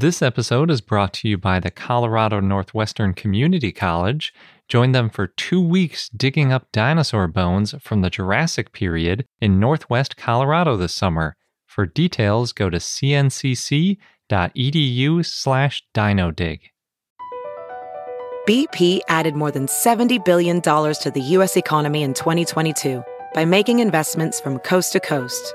This episode is brought to you by the Colorado Northwestern Community College. Join them for two weeks digging up dinosaur bones from the Jurassic period in Northwest Colorado this summer. For details, go to cncc.edu slash dinodig. BP added more than $70 billion to the U.S. economy in 2022 by making investments from coast to coast.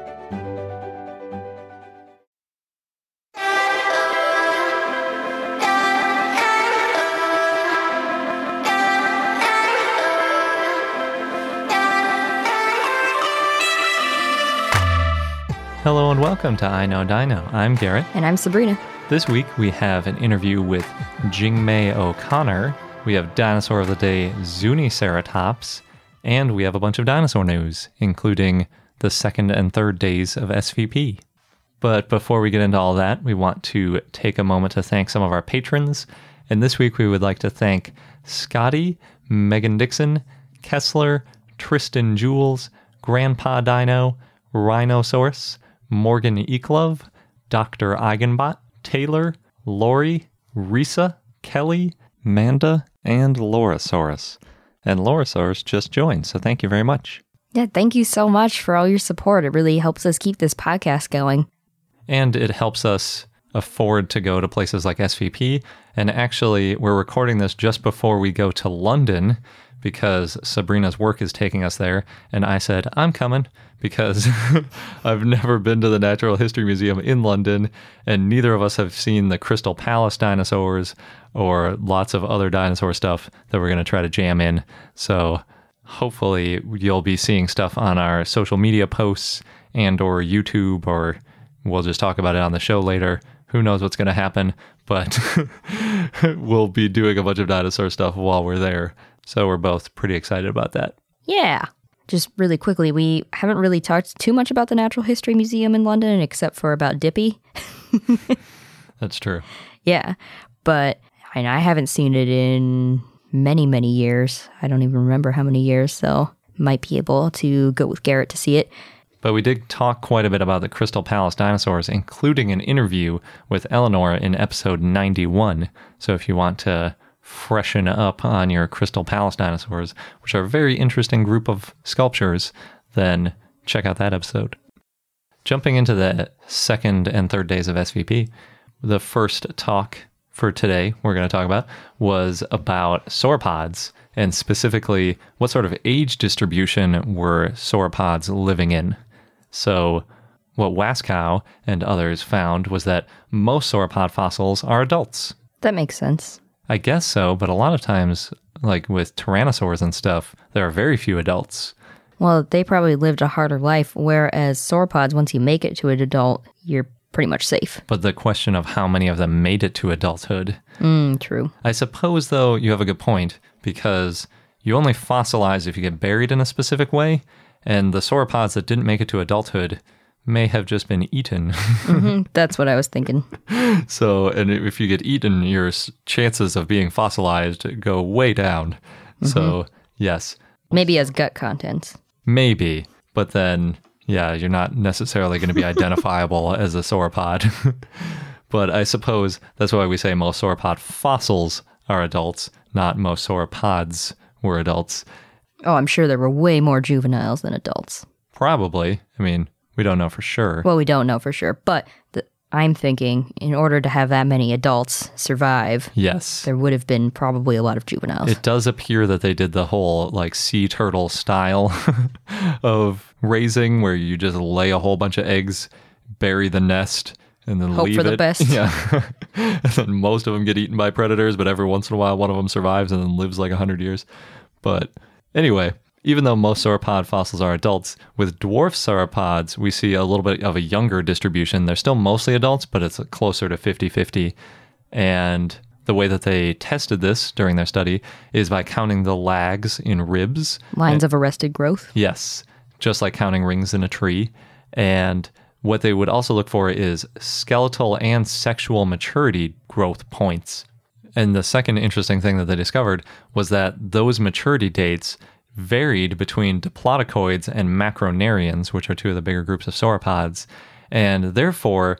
Hello and welcome to I Know Dino. I'm Garrett. And I'm Sabrina. This week we have an interview with Jingmai O'Connor. We have Dinosaur of the Day Zuniceratops, and we have a bunch of dinosaur news, including the second and third days of SVP. But before we get into all that, we want to take a moment to thank some of our patrons. And this week we would like to thank Scotty, Megan Dixon, Kessler, Tristan Jules, Grandpa Dino, Rhinosaurus, Morgan Eklov, Dr. Eigenbot, Taylor, Lori, Risa, Kelly, Manda, and Laurasaurus. And Laurasaurus just joined, so thank you very much. Yeah, thank you so much for all your support. It really helps us keep this podcast going. And it helps us afford to go to places like SVP. And actually, we're recording this just before we go to London because Sabrina's work is taking us there. And I said, I'm coming because I've never been to the Natural History Museum in London, and neither of us have seen the Crystal Palace dinosaurs or lots of other dinosaur stuff that we're going to try to jam in. So hopefully you'll be seeing stuff on our social media posts and or YouTube or we'll just talk about it on the show later. Who knows what's going to happen, but we'll be doing a bunch of dinosaur stuff while we're there. So we're both pretty excited about that. Yeah. Just really quickly, we haven't really talked too much about the Natural History Museum in London except for about Dippy. That's true. Yeah. But I, mean, I haven't seen it in many, many years. I don't even remember how many years, so might be able to go with Garrett to see it. But we did talk quite a bit about the Crystal Palace dinosaurs, including an interview with Eleanor in episode 91. So if you want to freshen up on your Crystal Palace dinosaurs, which are a very interesting group of sculptures, then check out that episode. Jumping into the second and third days of SVP, the first talk for today we're going to talk about was about sauropods and specifically what sort of age distribution were sauropods living in. So, what Waskow and others found was that most sauropod fossils are adults. That makes sense. I guess so, but a lot of times, like with tyrannosaurs and stuff, there are very few adults. Well, they probably lived a harder life, whereas sauropods, once you make it to an adult, you're pretty much safe. But the question of how many of them made it to adulthood. Mm, true. I suppose, though, you have a good point because you only fossilize if you get buried in a specific way, and the sauropods that didn't make it to adulthood may have just been eaten. mm-hmm, that's what I was thinking. so, and if you get eaten, your chances of being fossilized go way down. Mm-hmm. So, yes. Maybe as gut contents. Maybe. But then, yeah, you're not necessarily going to be identifiable as a sauropod. but I suppose that's why we say most sauropod fossils are adults, not most sauropods were adults. Oh, I'm sure there were way more juveniles than adults. Probably. I mean, we don't know for sure. Well, we don't know for sure, but the, I'm thinking in order to have that many adults survive, yes, there would have been probably a lot of juveniles. It does appear that they did the whole like sea turtle style of raising, where you just lay a whole bunch of eggs, bury the nest, and then Hope leave for the best. Yeah, and then most of them get eaten by predators, but every once in a while, one of them survives and then lives like hundred years. But anyway, even though most sauropod fossils are adults, with dwarf sauropods, we see a little bit of a younger distribution. They're still mostly adults, but it's closer to 50 50. And the way that they tested this during their study is by counting the lags in ribs. Lines and, of arrested growth? Yes, just like counting rings in a tree. And what they would also look for is skeletal and sexual maturity growth points. And the second interesting thing that they discovered was that those maturity dates varied between diplodocus and macronarians, which are two of the bigger groups of sauropods. And therefore,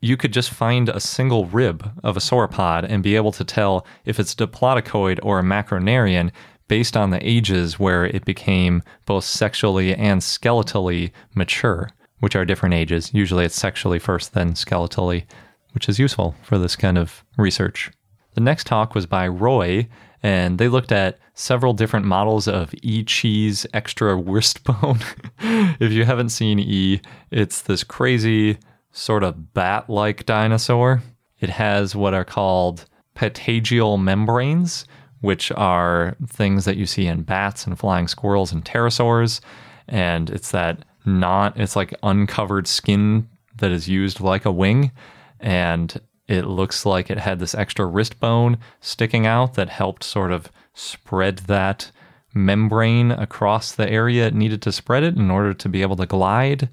you could just find a single rib of a sauropod and be able to tell if it's diplodocoid or a macronarian based on the ages where it became both sexually and skeletally mature, which are different ages. Usually it's sexually first, then skeletally, which is useful for this kind of research. The next talk was by Roy, and they looked at several different models of E cheese extra wrist bone. if you haven't seen E, it's this crazy sort of bat like dinosaur. It has what are called patagial membranes, which are things that you see in bats and flying squirrels and pterosaurs. And it's that not, it's like uncovered skin that is used like a wing. And it looks like it had this extra wrist bone sticking out that helped sort of spread that membrane across the area it needed to spread it in order to be able to glide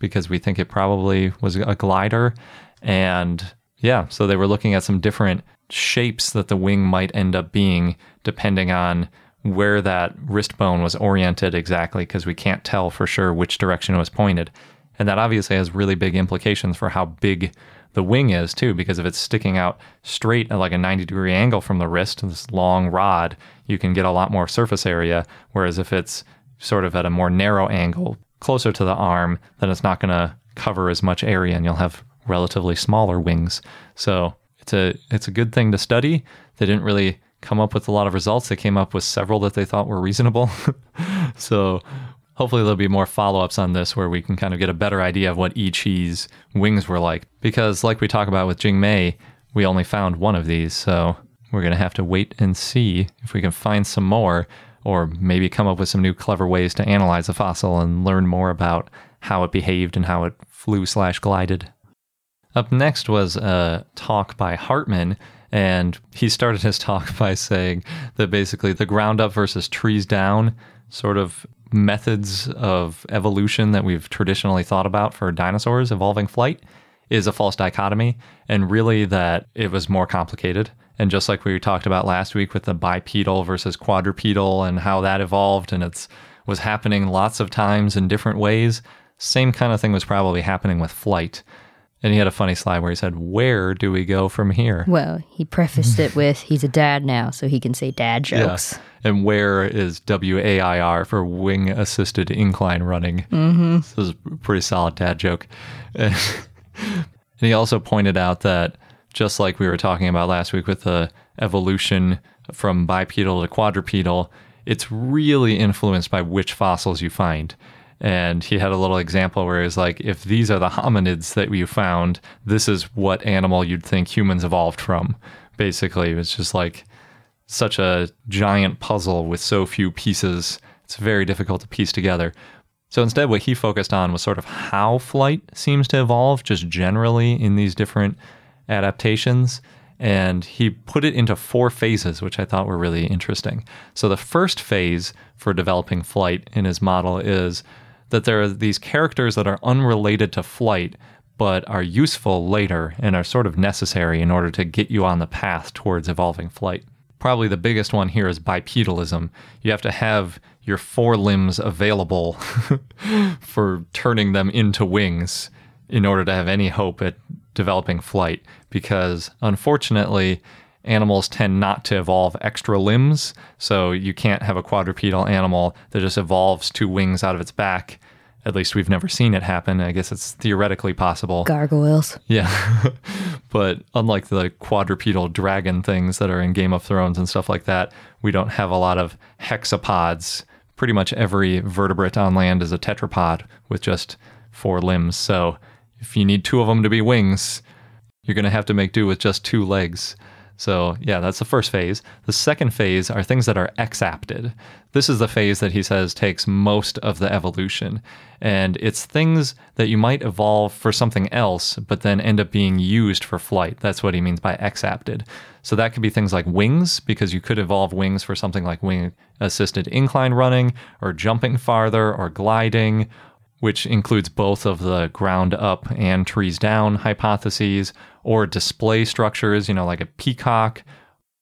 because we think it probably was a glider. And yeah, so they were looking at some different shapes that the wing might end up being depending on where that wrist bone was oriented exactly because we can't tell for sure which direction it was pointed. And that obviously has really big implications for how big the wing is too, because if it's sticking out straight at like a 90 degree angle from the wrist, this long rod, you can get a lot more surface area. Whereas if it's sort of at a more narrow angle, closer to the arm, then it's not going to cover as much area and you'll have relatively smaller wings. So it's a it's a good thing to study. They didn't really come up with a lot of results. They came up with several that they thought were reasonable. so hopefully there'll be more follow-ups on this where we can kind of get a better idea of what cheese wings were like. Because like we talk about with Jingmai we only found one of these so we're to have to wait and see if we can find some more or maybe come up with some new clever ways to analyze a fossil and learn more about how it behaved and how it flew slash glided. Up next was a talk by hartman and he started his talk by saying that basically the ground up versus trees down sort of methods of evolution that we've traditionally thought about for dinosaurs evolving flight is a false dichotomy, and really that it was more complicated. And just like we talked about last week with the bipedal versus quadrupedal and how that evolved, and it's was happening lots of times in different ways, same kind of thing was probably happening with flight. And he had a funny slide where he said, Where do we go from here? Well, he prefaced it with he's a dad now, so he can say dad jokes. Yeah. And where is WAIR for wing assisted incline running? Mm-hmm. This is a pretty solid dad joke. and he also pointed out that just like we were talking about last week with the evolution from bipedal to quadrupedal, it's really influenced by which fossils you find. And he had a little example where he's like, if these are the hominids that you found, this is what animal you'd think humans evolved from. Basically, it's just like such a giant puzzle with so few pieces. It's very difficult to piece together. So instead, what he focused on was sort of how flight seems to evolve just generally in these different adaptations. And he put it into four phases, which I thought were really interesting. So the first phase for developing flight in his model is that there are these characters that are unrelated to flight, but are useful later and are sort of necessary in order to get you on the path towards evolving flight. Probably the biggest one here is bipedalism. You have to have your forelimbs available for turning them into wings in order to have any hope at developing flight because unfortunately animals tend not to evolve extra limbs. So you can't have a quadrupedal animal that just evolves two wings out of its back. At least we've never seen it happen. I guess it's theoretically possible. Gargoyles. Yeah. but unlike the quadrupedal dragon things that are in Game of Thrones and stuff like that, we don't have a lot of hexapods. Pretty much every vertebrate on land is a tetrapod with just four limbs. So if you need two of them to be wings, you're going to have to make do with just two legs. So, yeah, that's the first phase. The second phase are things that are exapted. This is the phase that he says takes most of the evolution. And it's things that you might evolve for something else, but then end up being used for flight. That's what he means by exapted. So, that could be things like wings, because you could evolve wings for something like wing assisted incline running, or jumping farther, or gliding, which includes both of the ground up and trees down hypotheses, or display structures, you know, like a peacock.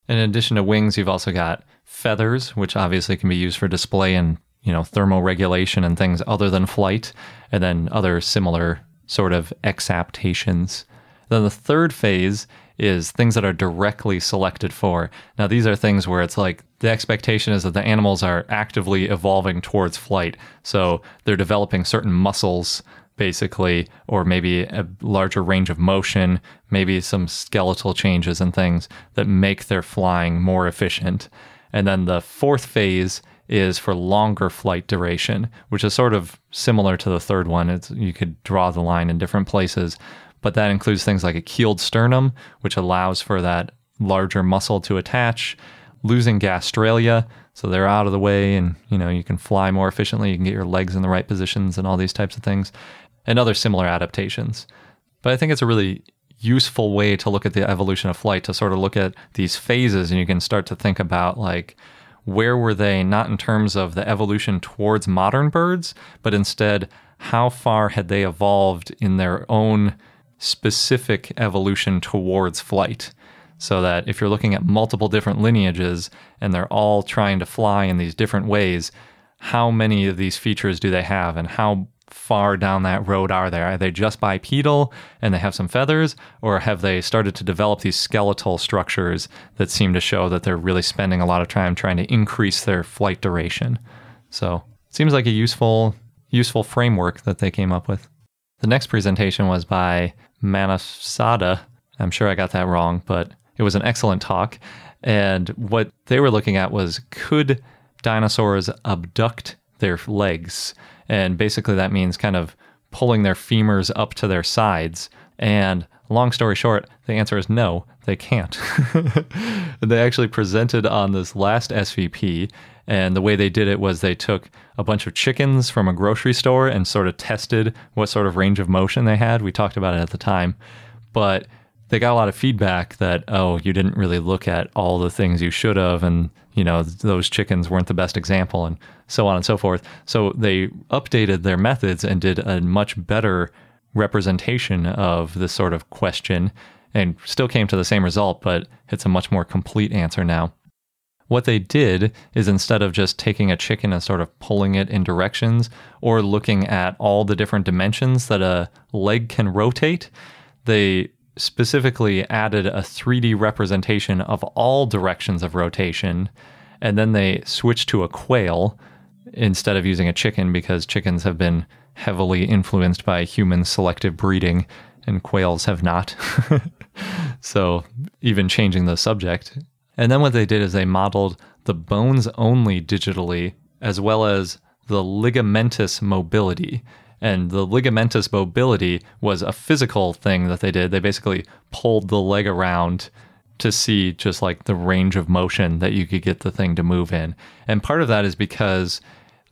In addition to wings, you've also got feathers, which obviously can be used for display and, you know, thermoregulation and things other than flight, and then other similar sort of exaptations. Then the third phase is things that are directly selected for. Now, these are things where it's like the expectation is that the animals are actively evolving towards flight. So they're developing certain muscles, basically, or maybe a larger range of motion, maybe some skeletal changes and things that make their flying more efficient. And then the fourth phase is for longer flight duration, which is sort of similar to the third one. It's, you could draw the line in different places, but that includes things like a keeled sternum, which allows for that larger muscle to attach, losing gastralia, so they're out of the way and you know you can fly more efficiently, you can get your legs in the right positions and all these types of things, and other similar adaptations. But I think it's a really useful way to look at the evolution of flight to sort of look at these phases and you can start to think about like where were they not in terms of the evolution towards modern birds, but instead how far had they evolved in their own specific evolution towards flight. So that if you're looking at multiple different lineages and they're all trying to fly in these different ways, how many of these features do they have and how far down that road are they? Are they just bipedal and they have some feathers, or have they started to develop these skeletal structures that seem to show that they're really spending a lot of time trying to increase their flight duration? So it seems like a useful useful framework that they came up with. The next presentation was by Manasada. I'm sure I got that wrong, but it was an excellent talk. And what they were looking at was could dinosaurs abduct their legs? And basically, that means kind of pulling their femurs up to their sides. And long story short, the answer is no, they can't. they actually presented on this last SVP and the way they did it was they took a bunch of chickens from a grocery store and sort of tested what sort of range of motion they had. We talked about it at the time. But they got a lot of feedback that, oh, you didn't really look at all the things you should have. And, you know, those chickens weren't the best example and so on and so forth. So they updated their methods and did a much better representation of this sort of question and still came to the same result, but it's a much more complete answer now. What they did is instead of just taking a chicken and sort of pulling it in directions or looking at all the different dimensions that a leg can rotate, they specifically added a 3D representation of all directions of rotation. And then they switched to a quail instead of using a chicken because chickens have been heavily influenced by human selective breeding and quails have not. so, even changing the subject and then what they did is they modeled the bones only digitally, as well as the ligamentous mobility. And the ligamentous mobility was a physical thing that they did. They basically pulled the leg around to see just like the range of motion that you could get the thing to move in. And part of that is because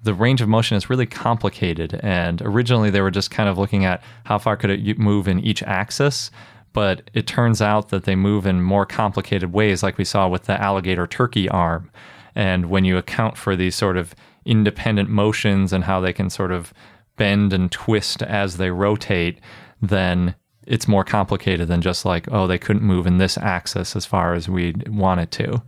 the range of motion is really complicated. And originally they were just kind of looking at how far could it move in each axis but it turns out that they move in more complicated ways, like we saw with the alligator turkey arm. And when you account for these sort of independent motions and how they can sort of bend and twist as they rotate, then it's more complicated than just like, oh, they couldn't move in this axis as far as we wanted to.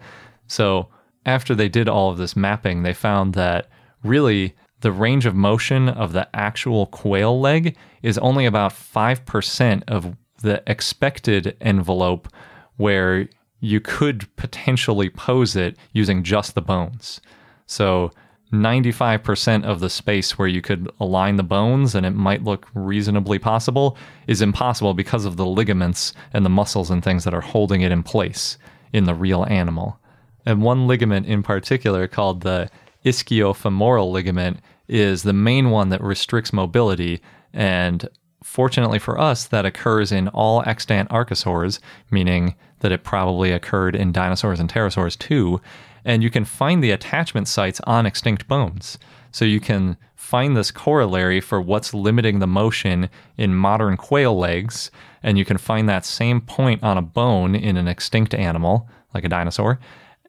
So after they did all of this mapping, they found that really the range of motion of the actual quail leg is only about 5% of the expected envelope where you could potentially pose it using just the bones. So 95% of the space where you could align the bones and it might look reasonably possible is impossible because of the ligaments and the muscles and things that are holding it in place in the real animal. And one ligament in particular, called the ischiofemoral ligament, is the main one that restricts mobility. And Fortunately for us, that occurs in all extant archosaurs, meaning that it probably occurred in dinosaurs and pterosaurs too. And you can find the attachment sites on extinct bones. So you can find this corollary for what's limiting the motion in modern quail legs, and you can find that same point on a bone in an extinct animal, like a dinosaur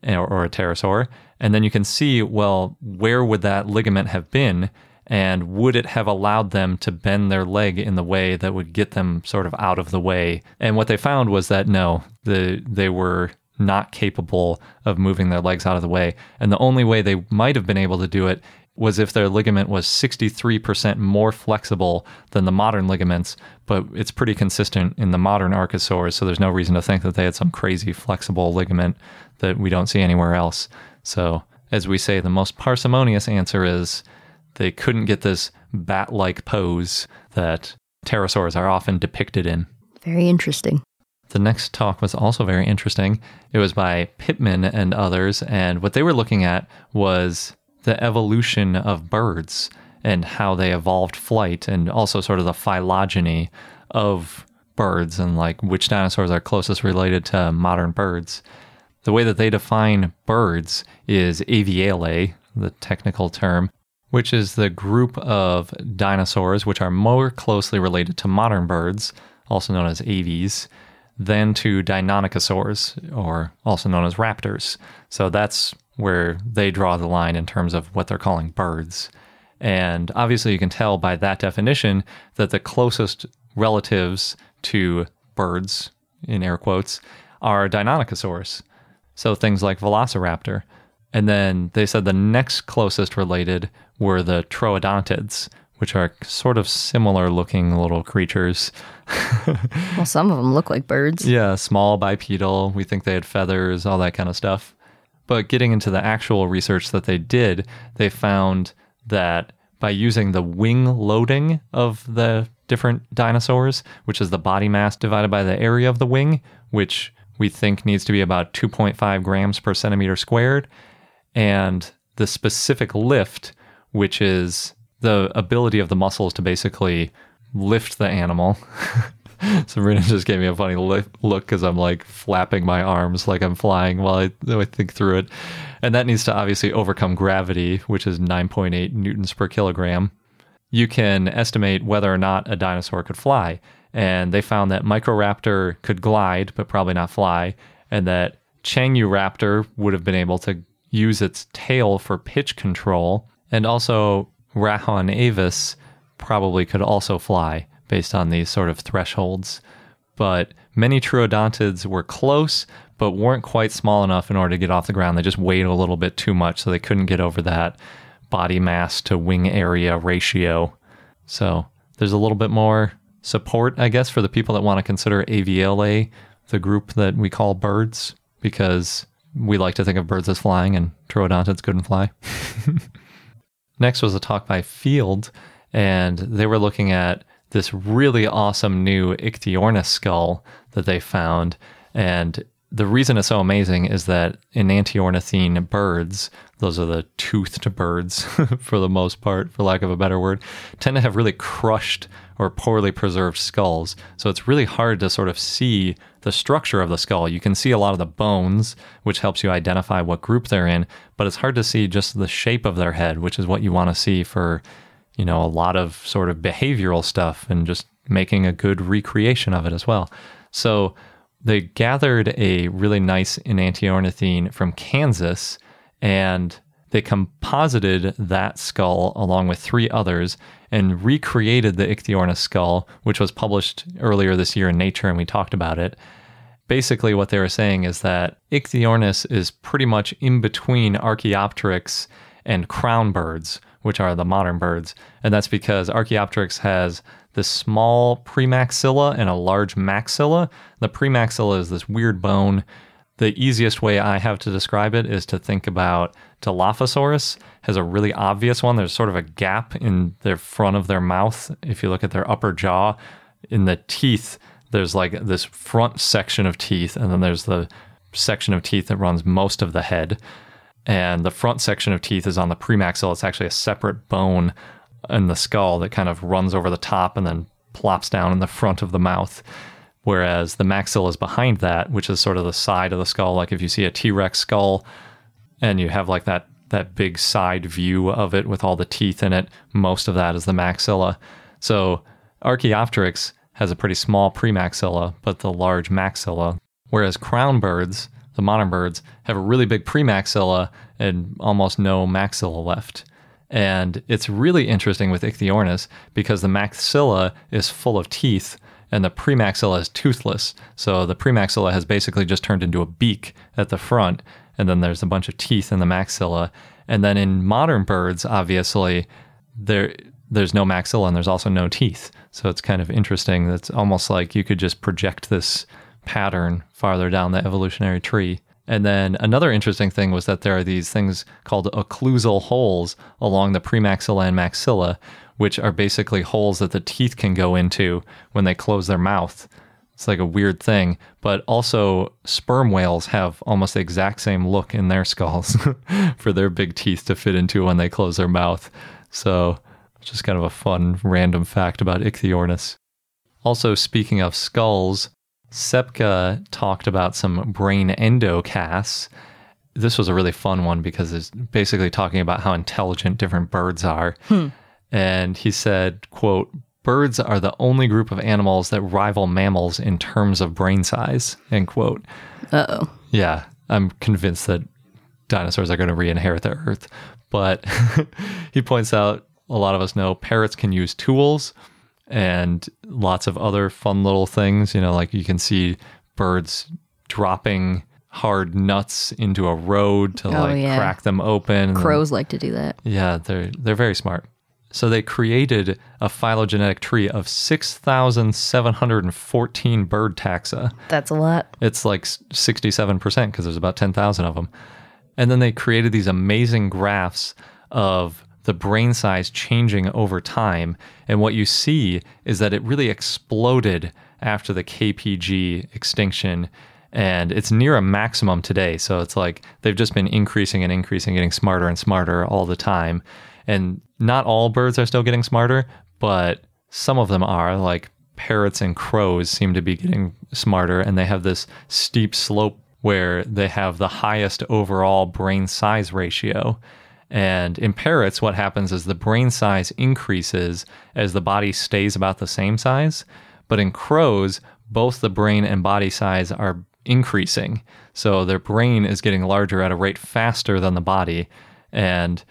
or, or a pterosaur. And then you can see, well, where would that ligament have been? And would it have allowed them to bend their leg in the way that would get them sort of out of the way? And what they found was that no, the, they were not capable of moving their legs out of the way. And the only way they might have been able to do it was if their ligament was 63% more flexible than the modern ligaments, but it's pretty consistent in the modern archosaurs, so there's no reason to think that they had some crazy flexible ligament that we don't see anywhere else. So, as we say, the most parsimonious answer is they couldn't get this bat like pose that pterosaurs are often depicted in. Very interesting. The next talk was also very interesting. It was by Pittman and others, and what they were looking at was the evolution of birds and how they evolved flight, and also sort of the phylogeny of birds and like which dinosaurs are closest related to modern birds. The way that they define birds is Avialae, the technical term, which is the group of dinosaurs which are more closely related to modern birds, also known as aves, than to Deinonychosaurs, or also known as raptors. So that's where they draw the line in terms of what they're calling birds. And obviously, you can tell by that definition that the closest relatives to birds, in air quotes, are Deinonychosaurs. So things like Velociraptor. And then they said the next closest related were the Troodontids, which are sort of similar looking little creatures. well, some of them look like birds. Yeah, small bipedal. We think they had feathers, all that kind of stuff. But getting into the actual research that they did, they found that by using the wing loading of the different dinosaurs, which is the body mass divided by the area of the wing, which we think needs to be about 2.5 grams per centimeter squared, and the specific lift, which is the ability of the muscles to basically lift the animal. Sabrina just gave me a funny look because I'm like flapping my arms like I'm flying while I, I think through it. And that needs to obviously overcome gravity, which is 9.8 newtons per kilogram. You can estimate whether or not a dinosaur could fly. And they found that Microraptor could glide, but probably not fly, and that Raptor would have been able to use its tail for pitch control, and also Rahonavis probably could also fly based on these sort of thresholds. But many troodontids were close, but weren't quite small enough in order to get off the ground. They just weighed a little bit too much, so they couldn't get over that body mass to wing area ratio. So there's a little bit more support, I guess, for the people that want to consider Avialae the group that we call birds, because we like to think of birds as flying and troodontids couldn't fly. Next was a talk by Field, and they were looking at this really awesome new Ichthyornis skull that they found. And the reason it's so amazing is that enantiornithine birds, those are the toothed birds for the most part, for lack of a better word, tend to have really crushed or poorly preserved skulls. So it's really hard to sort of see the structure of the skull. You can see a lot of the bones, which helps you identify what group they're in, but it's hard to see just the shape of their head, which is what you want to see for you know, a lot of sort of behavioral stuff and just making a good recreation of it as well. So they gathered a really nice enantiornithine from Kansas and they composited that skull along with three others and recreated the Ichthyornis skull, which was published earlier this year in Nature, and we talked about it. Basically, what they were saying is that Ichthyornis is pretty much in between Archaeopteryx and crown birds, which are the modern birds. And that's because Archaeopteryx has this small premaxilla and a large maxilla. The premaxilla is this weird bone. The easiest way I have to describe it is to think about Dilophosaurus has a really obvious one. There's sort of a gap in the front of their mouth. If you look at their upper jaw, in the teeth, there's like this front section of teeth, and then there's the section of teeth that runs most of the head and the front section of teeth is on the premaxilla. It's actually a separate bone in the skull that kind of runs over the top and then plops down in the front of the mouth. Whereas the maxilla is behind that, which is sort of the side of the skull. Like if you see a T Rex skull and you have like that that big side view of it with all the teeth in it, most of that is the maxilla. So Archaeopteryx has a pretty small premaxilla, but the large maxilla. Whereas crown birds the modern birds, have a really big premaxilla and almost no maxilla left. And it's really interesting with Ichthyornis because the maxilla is full of teeth and the premaxilla is toothless. So the premaxilla has basically just turned into a beak at the front, and then there's a bunch of teeth in the maxilla. And then in modern birds, obviously, there there's no maxilla and there's also no teeth. So it's kind of interesting. It's almost like you could just project this pattern farther down the evolutionary tree. And then another interesting thing was that there are these things called occlusal holes along the premaxilla and maxilla, which are basically holes that the teeth can go into when they close their mouth. It's like a weird thing, but also sperm whales have almost the exact same look in their skulls for their big teeth to fit into when they close their mouth. So, just kind of a fun random fact about Ichthyornis. Also, speaking of skulls, Ksepka talked about some brain endocasts. This was a really fun one because it's basically talking about how intelligent different birds are. Hmm. And he said, quote, birds are the only group of animals that rival mammals in terms of brain size, end quote. Uh oh. Yeah, I'm convinced that dinosaurs are going to re-inherit the earth. But he points out a lot of us know parrots can use tools and lots of other fun little things. You know, like you can see birds dropping hard nuts into a road to Oh, like yeah. crack them open. then- Crows like to do that. yeah, they're they're very smart. So they created a phylogenetic tree of 6,714 bird taxa. That's a lot. It's like 67% because there's about 10,000 of them. And then they created these amazing graphs of the brain size changing over time. And what you see is that it really exploded after the KPG extinction. And it's near a maximum today. So it's like they've just been increasing and increasing, getting smarter and smarter all the time. And not all birds are still getting smarter, but some of them are, like parrots and crows seem to be getting smarter and they have this steep slope where they have the highest overall brain size ratio. And in parrots, what happens is the brain size increases as the body stays about the same size. But in crows, both the brain and body size are increasing. So their brain is getting larger at a rate faster than the body. And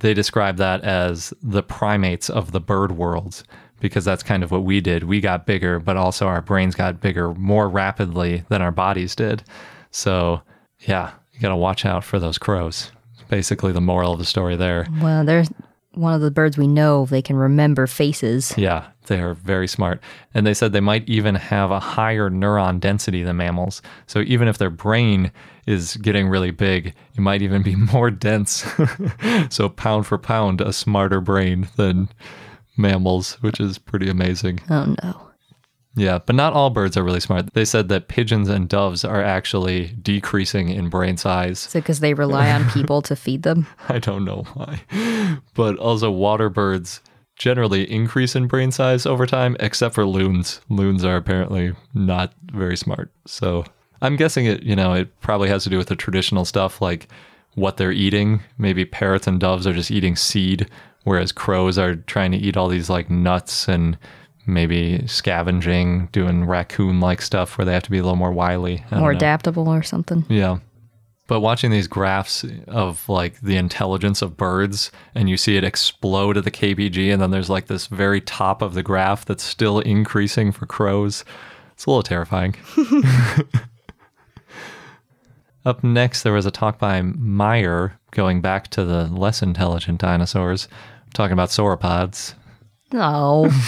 they describe that as the primates of the bird world because that's kind of what we did. We got bigger, but also our brains got bigger more rapidly than our bodies did. So, yeah, you got to watch out for those crows. Basically, the moral of the story there. Well, there's one of the birds we know they can remember faces. Yeah, they are very smart. And they said they might even have a higher neuron density than mammals. So even if their brain is getting really big, it might even be more dense. so pound for pound, a smarter brain than mammals, which is pretty amazing. Oh no. Yeah, but not all birds are really smart. They said that pigeons and doves are actually decreasing in brain size. Is it because they rely on people to feed them? I don't know why. But also, water birds generally increase in brain size over time, except for loons. Loons are apparently not very smart. So I'm guessing it, you know, it probably has to do with the traditional stuff like what they're eating. Maybe parrots and doves are just eating seed, whereas crows are trying to eat all these like nuts and maybe scavenging, doing raccoon like stuff where they have to be a little more wily. More know. adaptable or something? Yeah. But watching these graphs of like the intelligence of birds and you see it explode at the KPG, and then there's like this very top of the graph that's still increasing for crows. It's a little terrifying. Up next, there was a talk by Meyer going back to the less intelligent dinosaurs, talking about sauropods. No.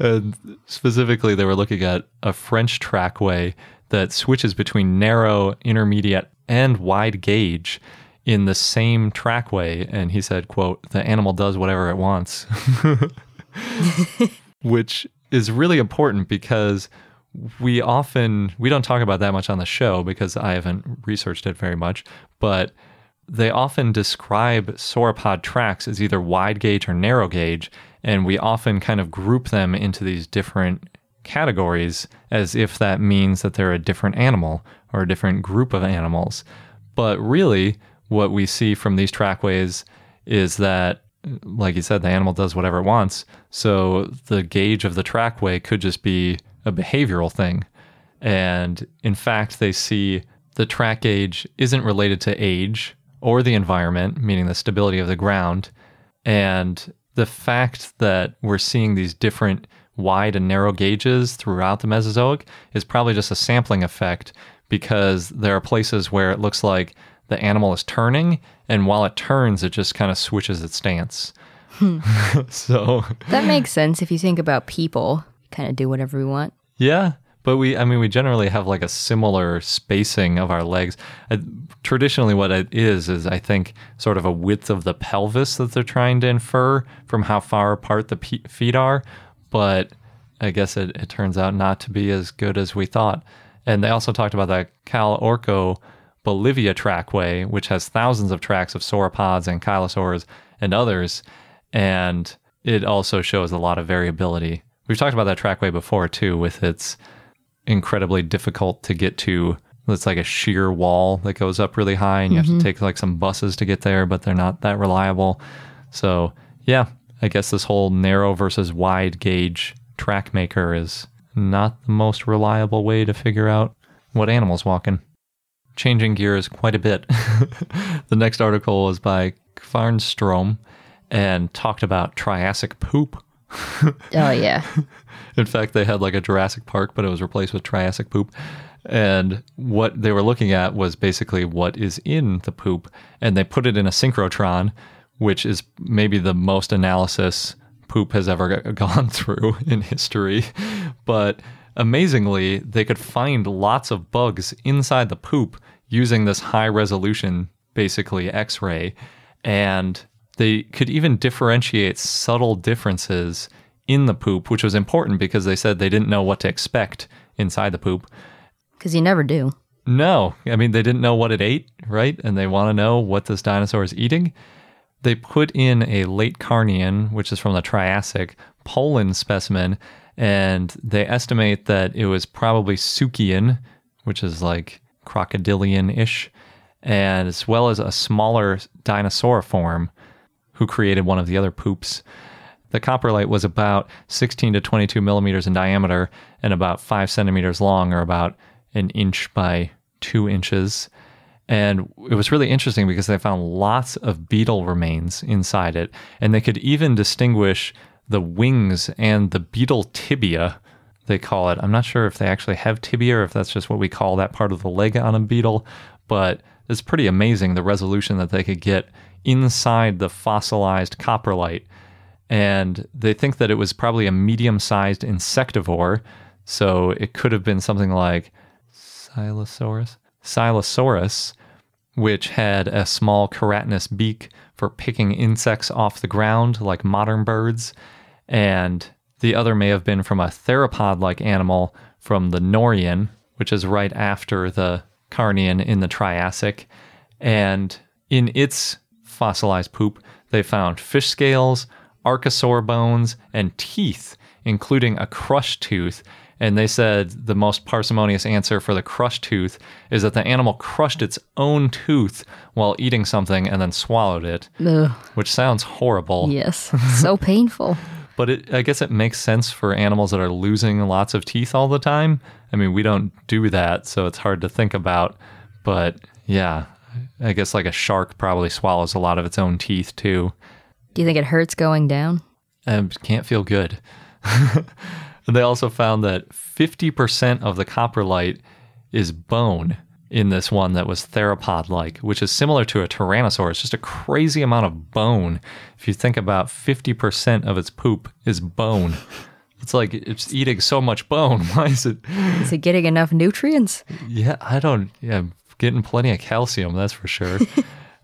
And specifically, they were looking at a French trackway that switches between narrow, intermediate, and wide gauge in the same trackway. And he said, quote, the animal does whatever it wants. Which is really important because we often we don't talk about that much on the show because I haven't researched it very much, but they often describe sauropod tracks as either wide gauge or narrow gauge, and we often kind of group them into these different categories as if that means that they're a different animal or a different group of animals. But really, what we see from these trackways is that, like you said, the animal does whatever it wants. So the gauge of the trackway could just be a behavioral thing. And in fact, they see the track gauge isn't related to age or the environment, meaning the stability of the ground. And the fact that we're seeing these different wide and narrow gauges throughout the Mesozoic is probably just a sampling effect because there are places where it looks like the animal is turning, and while it turns, it just kind of switches its stance. Hmm. so That makes sense if you think about people. Kind of do whatever we want. Yeah, but we, I mean, we generally have like a similar spacing of our legs. Uh, traditionally, what it is, is I think sort of a width of the pelvis that they're trying to infer from how far apart the pe- feet are. But I guess it, it turns out not to be as good as we thought. And they also talked about that Cal Orco Bolivia trackway, which has thousands of tracks of sauropods and chylosaurs and others. And it also shows a lot of variability. We've talked about that trackway before too, with its incredibly difficult to get to. It's like a sheer wall that goes up really high, and you have to mm-hmm. take like some buses to get there, but they're not that reliable. So, yeah, I guess this whole narrow versus wide gauge track maker is not the most reliable way to figure out what animal's walking. Changing gears quite a bit. the next article was by Qvarnström and talked about Triassic poop. Oh, yeah. In fact, they had like a Jurassic Park, but it was replaced with Triassic poop. And what they were looking at was basically what is in the poop. And they put it in a synchrotron, which is maybe the most analysis poop has ever gone through in history. But amazingly, they could find lots of bugs inside the poop using this high resolution, basically X ray. And they could even differentiate subtle differences in the poop, which was important because they said they didn't know what to expect inside the poop. Because you never do. No, I mean, they didn't know what it ate, right? And they want to know what this dinosaur is eating. They put in a late Carnian, which is from the Triassic, Poland specimen, and they estimate that it was probably Suchian, which is like crocodilian ish, and as well as a smaller dinosaur form who created one of the other poops. The coprolite was about 16 to 22 millimeters in diameter and about 5 centimeters long, or about an inch by 2 inches. And it was really interesting because they found lots of beetle remains inside it, and they could even distinguish the wings and the beetle tibia, they call it. I'm not sure if they actually have tibia or if that's just what we call that part of the leg on a beetle, but it's pretty amazing the resolution that they could get inside the fossilized coprolite. And they think that it was probably a medium sized insectivore. So it could have been something like Silesaurus, Silesaurus, which had a small keratinous beak for picking insects off the ground like modern birds. And the other may have been from a theropod like animal from the Norian, which is right after the Carnian in the Triassic. And in its fossilized poop, they found fish scales, archosaur bones, and teeth, including a crushed tooth. And they said the most parsimonious answer for the crushed tooth is that the animal crushed its own tooth while eating something and then swallowed it, Ugh. which sounds horrible. Yes. so painful. But it, I guess it makes sense for animals that are losing lots of teeth all the time. I mean, we don't do that, so it's hard to think about. But yeah, I guess like a shark probably swallows a lot of its own teeth too. Do you think it hurts going down? and can't feel good. they also found that 50% of the coprolite is bone in this one that was theropod like, which is similar to a tyrannosaur. It's just a crazy amount of bone. If you think about 50% of its poop is bone. It's like it's eating so much bone. Why is it? Is it getting enough nutrients? Yeah, I don't. Yeah, getting plenty of calcium, that's for sure.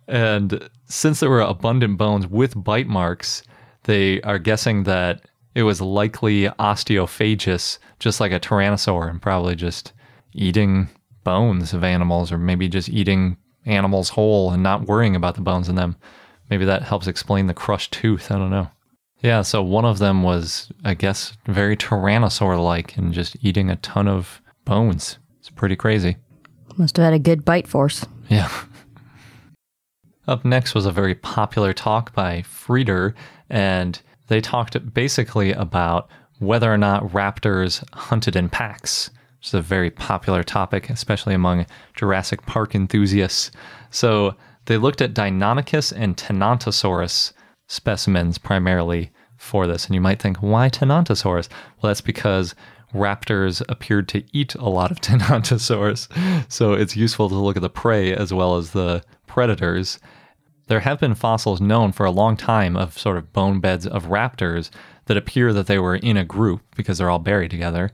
And since there were abundant bones with bite marks, they are guessing that it was likely osteophagous, just like a tyrannosaur, and probably just eating bones of animals, or maybe just eating animals whole and not worrying about the bones in them. Maybe that helps explain the crushed tooth. I don't know. Yeah, so one of them was, I guess, very tyrannosaur like and just eating a ton of bones. It's pretty crazy. Must have had a good bite force. Yeah. Up next was a very popular talk by Frieder, and they talked basically about whether or not raptors hunted in packs, which is a very popular topic, especially among Jurassic Park enthusiasts. So They looked at Deinonychus and Tenontosaurus specimens primarily for this. And you might think, why Tenontosaurus? Well, that's because raptors appeared to eat a lot of Tenontosaurus. So it's useful to look at the prey as well as the predators. There have been fossils known for a long time of sort of bone beds of raptors that appear that they were in a group because they're all buried together.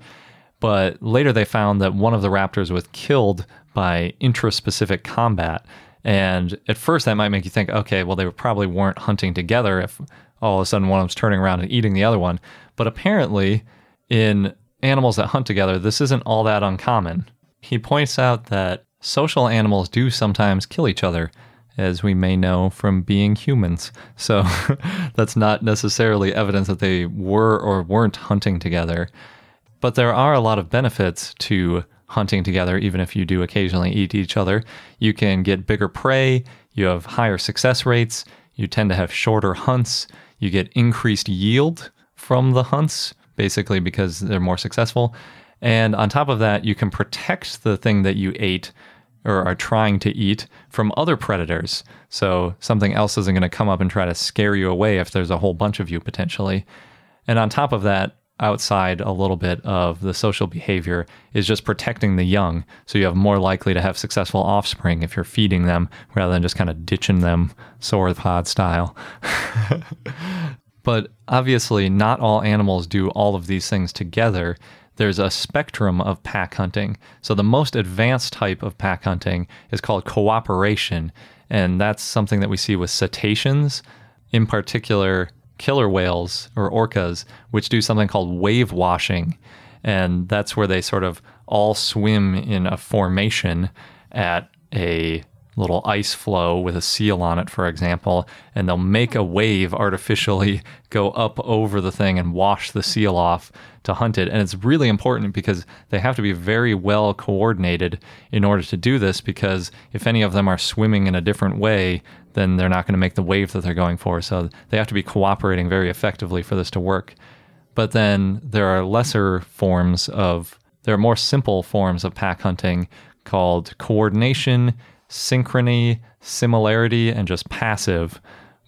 But later they found that one of the raptors was killed by intraspecific combat. And at first that might make you think, okay, well, they probably weren't hunting together if all of a sudden one of them's turning around and eating the other one. But apparently, in animals that hunt together, this isn't all that uncommon. He points out that social animals do sometimes kill each other, as we may know from being humans. So that's not necessarily evidence that they were or weren't hunting together. But there are a lot of benefits to hunting together, even if you do occasionally eat each other. You can get bigger prey, you have higher success rates, you tend to have shorter hunts, you get increased yield from the hunts, basically because they're more successful. And on top of that, you can protect the thing that you ate or are trying to eat from other predators. So something else isn't going to come up and try to scare you away if there's a whole bunch of you potentially. And on top of that, outside a little bit of the social behavior is just protecting the young. So you have more likely to have successful offspring if you're feeding them rather than just kind of ditching them sauropod style. but obviously, not all animals do all of these things together. There's a spectrum of pack hunting. So the most advanced type of pack hunting is called cooperation. And that's something that we see with cetaceans. In particular, killer whales or orcas, which do something called wave washing. And that's where they sort of all swim in a formation at a little ice flow with a seal on it, for example, and they'll make a wave artificially go up over the thing and wash the seal off to hunt it. And it's really important because they have to be very well coordinated in order to do this because if any of them are swimming in a different way, then they're not going to make the wave that they're going for. So they have to be cooperating very effectively for this to work. But then there are lesser forms of, there are more simple forms of pack hunting called coordination, synchrony, similarity, and just passive,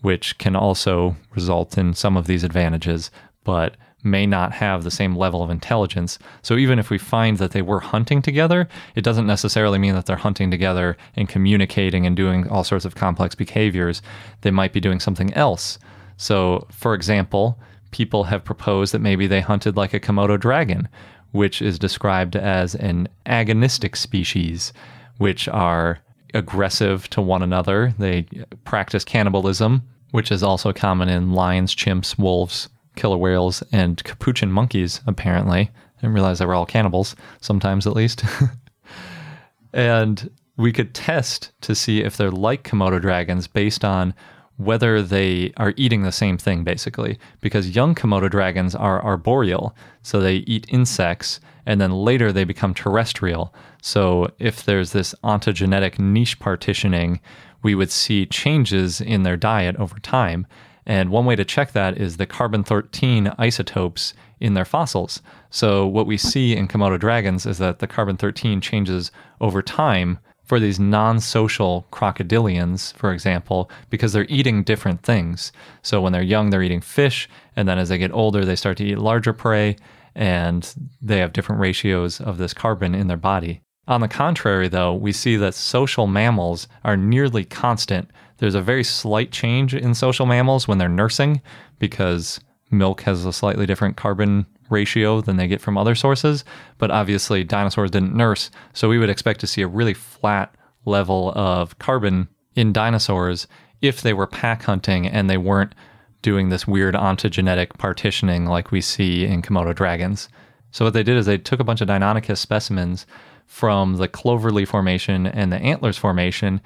which can also result in some of these advantages. But may not have the same level of intelligence. So even if we find that they were hunting together, it doesn't necessarily mean that they're hunting together and communicating and doing all sorts of complex behaviors. They might be doing something else. So, for example, people have proposed that maybe they hunted like a Komodo dragon, which is described as an agonistic species, which are aggressive to one another. They practice cannibalism, which is also common in lions, chimps, wolves, killer whales and capuchin monkeys, apparently. I didn't realize they were all cannibals, sometimes at least. and we could test to see if they're like Komodo dragons based on whether they are eating the same thing, basically. Because young Komodo dragons are arboreal, so they eat insects, and then later they become terrestrial. So if there's this ontogenetic niche partitioning, we would see changes in their diet over time. And one way to check that is the carbon 13 isotopes in their fossils. So, what we see in Komodo dragons is that the carbon 13 changes over time for these non social crocodilians, for example, because they're eating different things. So, when they're young, they're eating fish, and then as they get older, they start to eat larger prey, and they have different ratios of this carbon in their body. On the contrary, though, we see that social mammals are nearly constant there's a very slight change in social mammals when they're nursing because milk has a slightly different carbon ratio than they get from other sources. But obviously, dinosaurs didn't nurse, so we would expect to see a really flat level of carbon in dinosaurs if they were pack hunting and they weren't doing this weird ontogenetic partitioning like we see in Komodo dragons. So, what they did is they took a bunch of Deinonychus specimens from the Cloverly Formation and the Antlers Formation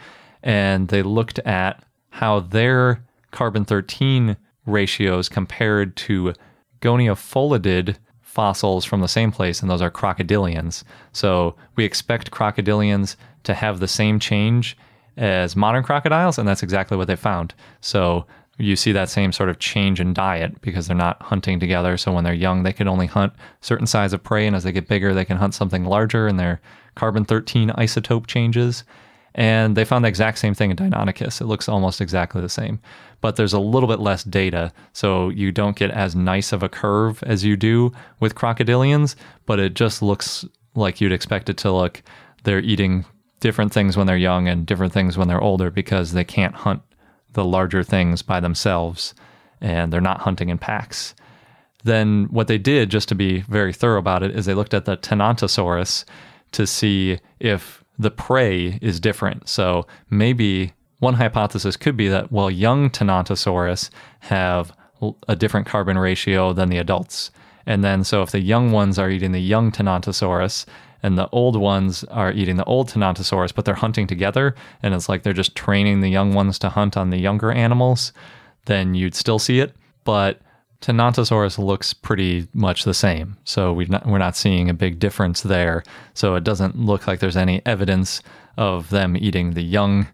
and they looked at how their carbon 13 ratios compared to goniopholidid fossils from the same place, and those are crocodilians. So we expect crocodilians to have the same change as modern crocodiles, and that's exactly what they found. So you see that same sort of change in diet because they're not hunting together. So when they're young, they can only hunt certain size of prey, and as they get bigger, they can hunt something larger, and their carbon 13 isotope changes. And they found the exact same thing in Deinonychus. It looks almost exactly the same, but there's a little bit less data. So you don't get as nice of a curve as you do with crocodilians, but it just looks like you'd expect it to look. They're eating different things when they're young and different things when they're older because they can't hunt the larger things by themselves and they're not hunting in packs. Then what they did, just to be very thorough about it, is they looked at the Tenontosaurus to see if the prey is different. So maybe one hypothesis could be that, well, young Tenontosaurus have a different carbon ratio than the adults. And then, so if the young ones are eating the young Tenontosaurus and the old ones are eating the old Tenontosaurus, but they're hunting together, and it's like they're just training the young ones to hunt on the younger animals, then you'd still see it. But Tenontosaurus looks pretty much the same. So we not, we're not seeing a big difference there. So it doesn't look like there's any evidence of them eating the young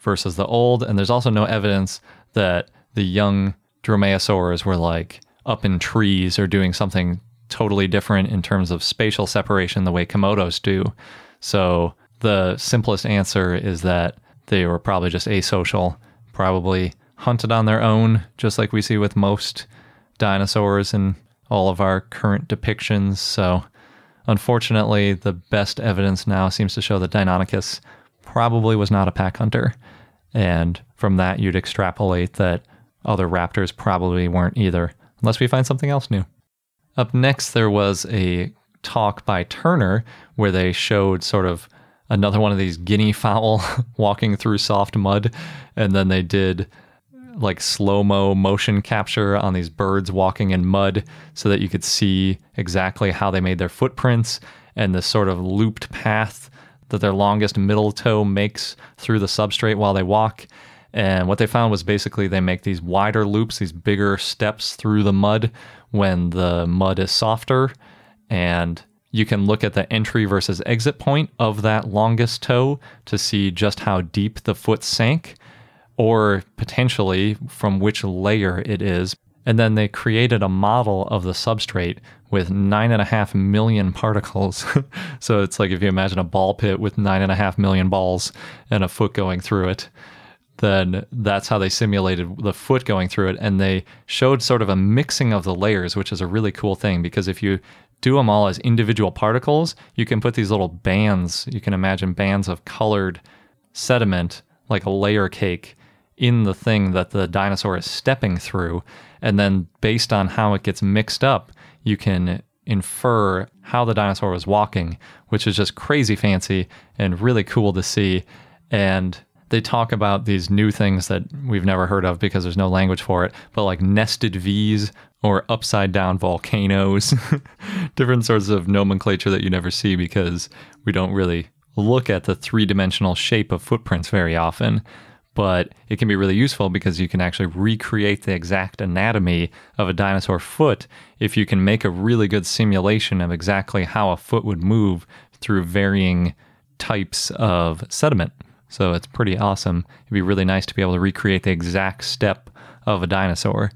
versus the old. And there's also no evidence that the young dromaeosaurs were like up in trees or doing something totally different in terms of spatial separation the way Komodos do. So the simplest answer is that they were probably just asocial, probably hunted on their own, just like we see with most dinosaurs in all of our current depictions. So, unfortunately, the best evidence now seems to show that Deinonychus probably was not a pack hunter. And from that, you'd extrapolate that other raptors probably weren't either, unless we find something else new. Up next, there was a talk by Turner where they showed sort of another one of these guinea fowl walking through soft mud. And then they did like slow mo motion capture on these birds walking in mud so that you could see exactly how they made their footprints and the sort of looped path that their longest middle toe makes through the substrate while they walk. And what they found was basically they make these wider loops, these bigger steps through the mud when the mud is softer. And you can look at the entry versus exit point of that longest toe to see just how deep the foot sank or potentially from which layer it is. And then they created a model of the substrate with nine and a half million particles. so it's like if you imagine a ball pit with nine and a half million balls and a foot going through it, then that's how they simulated the foot going through it. And they showed sort of a mixing of the layers, which is a really cool thing because if you do them all as individual particles, you can put these little bands, you can imagine bands of colored sediment like a layer cake in the thing that the dinosaur is stepping through. And then based on how it gets mixed up, you can infer how the dinosaur was walking, which is just crazy fancy and really cool to see. And they talk about these new things that we've never heard of because there's no language for it, but like nested V's or upside down volcanoes, different sorts of nomenclature that you never see because we don't really look at the three dimensional shape of footprints very often but it can be really useful because you can actually recreate the exact anatomy of a dinosaur foot if you can make a really good simulation of exactly how a foot would move through varying types of sediment. So it's pretty awesome. It'd be really nice to be able to recreate the exact step of a dinosaur.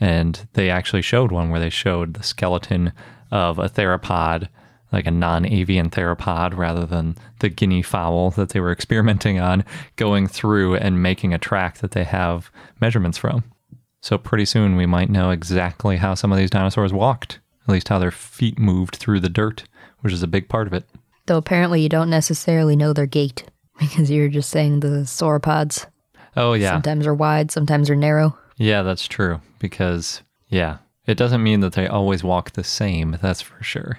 And they actually showed one where they showed the skeleton of a theropod like a non avian theropod rather than the guinea fowl that they were experimenting on, going through and making a track that they have measurements from. So, pretty soon we might know exactly how some of these dinosaurs walked, at least how their feet moved through the dirt, which is a big part of it. Though apparently you don't necessarily know their gait because you're just saying the sauropods. Oh, yeah. Sometimes are wide, sometimes are narrow. Yeah, that's true. Because, yeah, it doesn't mean that they always walk the same, that's for sure.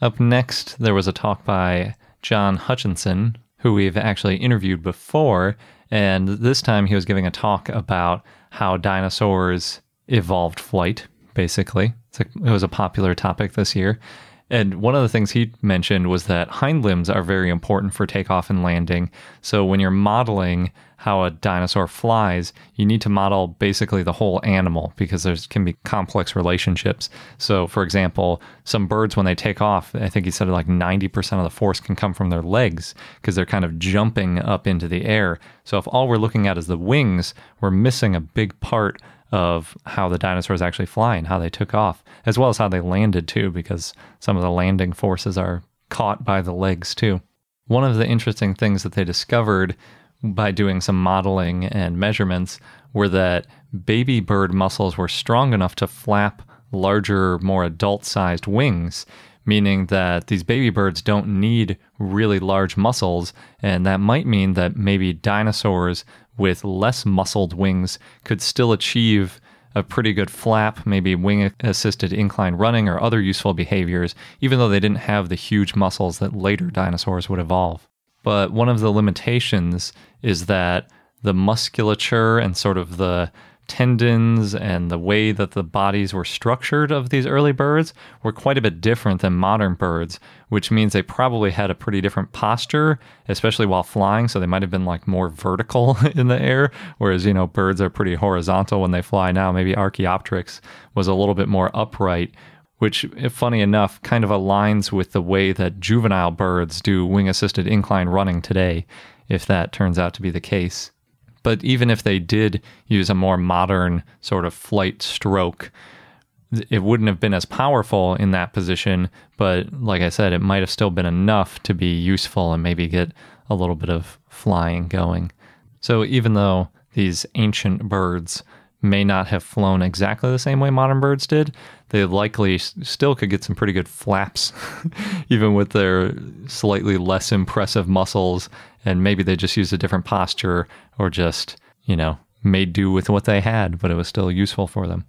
Up next, there was a talk by John Hutchinson, who we've actually interviewed before. And this time he was giving a talk about how dinosaurs evolved flight, basically. A, it was a popular topic this year. And one of the things he mentioned was that hind limbs are very important for takeoff and landing. So when you're modeling how a dinosaur flies, you need to model basically the whole animal because there can be complex relationships. So, for example, some birds, when they take off, I think he said like 90% of the force can come from their legs because they're kind of jumping up into the air. So, if all we're looking at is the wings, we're missing a big part of how the dinosaurs actually fly and how they took off, as well as how they landed too, because some of the landing forces are caught by the legs too. One of the interesting things that they discovered by doing some modeling and measurements were that baby bird muscles were strong enough to flap larger, more adult sized wings, meaning that these baby birds don't need really large muscles. And that might mean that maybe dinosaurs with less muscled wings could still achieve a pretty good flap, maybe wing assisted incline running or other useful behaviors, even though they didn't have the huge muscles that later dinosaurs would evolve. But one of the limitations is that the musculature and sort of the tendons and the way that the bodies were structured of these early birds were quite a bit different than modern birds, which means they probably had a pretty different posture, especially while flying. So they might have been like more vertical in the air, whereas, you know, birds are pretty horizontal when they fly now. Maybe Archaeopteryx was a little bit more upright. Which, funny enough, kind of aligns with the way that juvenile birds do wing assisted incline running today, if that turns out to be the case. But even if they did use a more modern sort of flight stroke, it wouldn't have been as powerful in that position. But like I said, it might have still been enough to be useful and maybe get a little bit of flying going. So even though these ancient birds may not have flown exactly the same way modern birds did, they likely still could get some pretty good flaps, even with their slightly less impressive muscles. And maybe they just used a different posture or just, you know, made do with what they had, but it was still useful for them.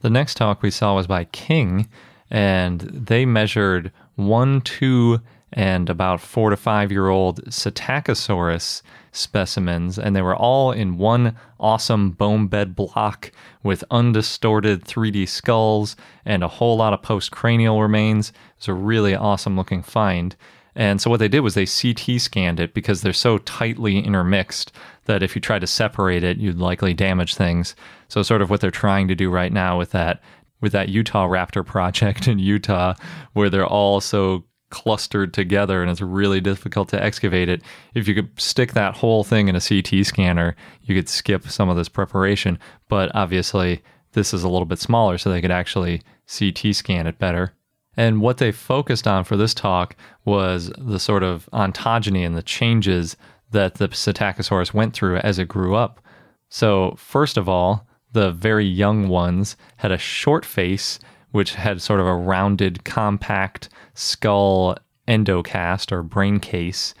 The next talk we saw was by King, and they measured one, two, and about four to five year old Psittacosaurus specimens, and they were all in one awesome bone bed block with undistorted 3D skulls and a whole lot of postcranial remains. It's a really awesome looking find. And so what they did was they CT scanned it because they're so tightly intermixed that if you try to separate it, you'd likely damage things. So sort of what they're trying to do right now with that with that Utahraptor project in Utah, where they're all so clustered together and it's really difficult to excavate it. If you could stick that whole thing in a CT scanner, you could skip some of this preparation. But obviously, this is a little bit smaller, so they could actually CT scan it better. And what they focused on for this talk was the sort of ontogeny and the changes that the Psittacosaurus went through as it grew up. So, first of all, the very young ones had a short face which had sort of a rounded, compact skull endocast or brain case.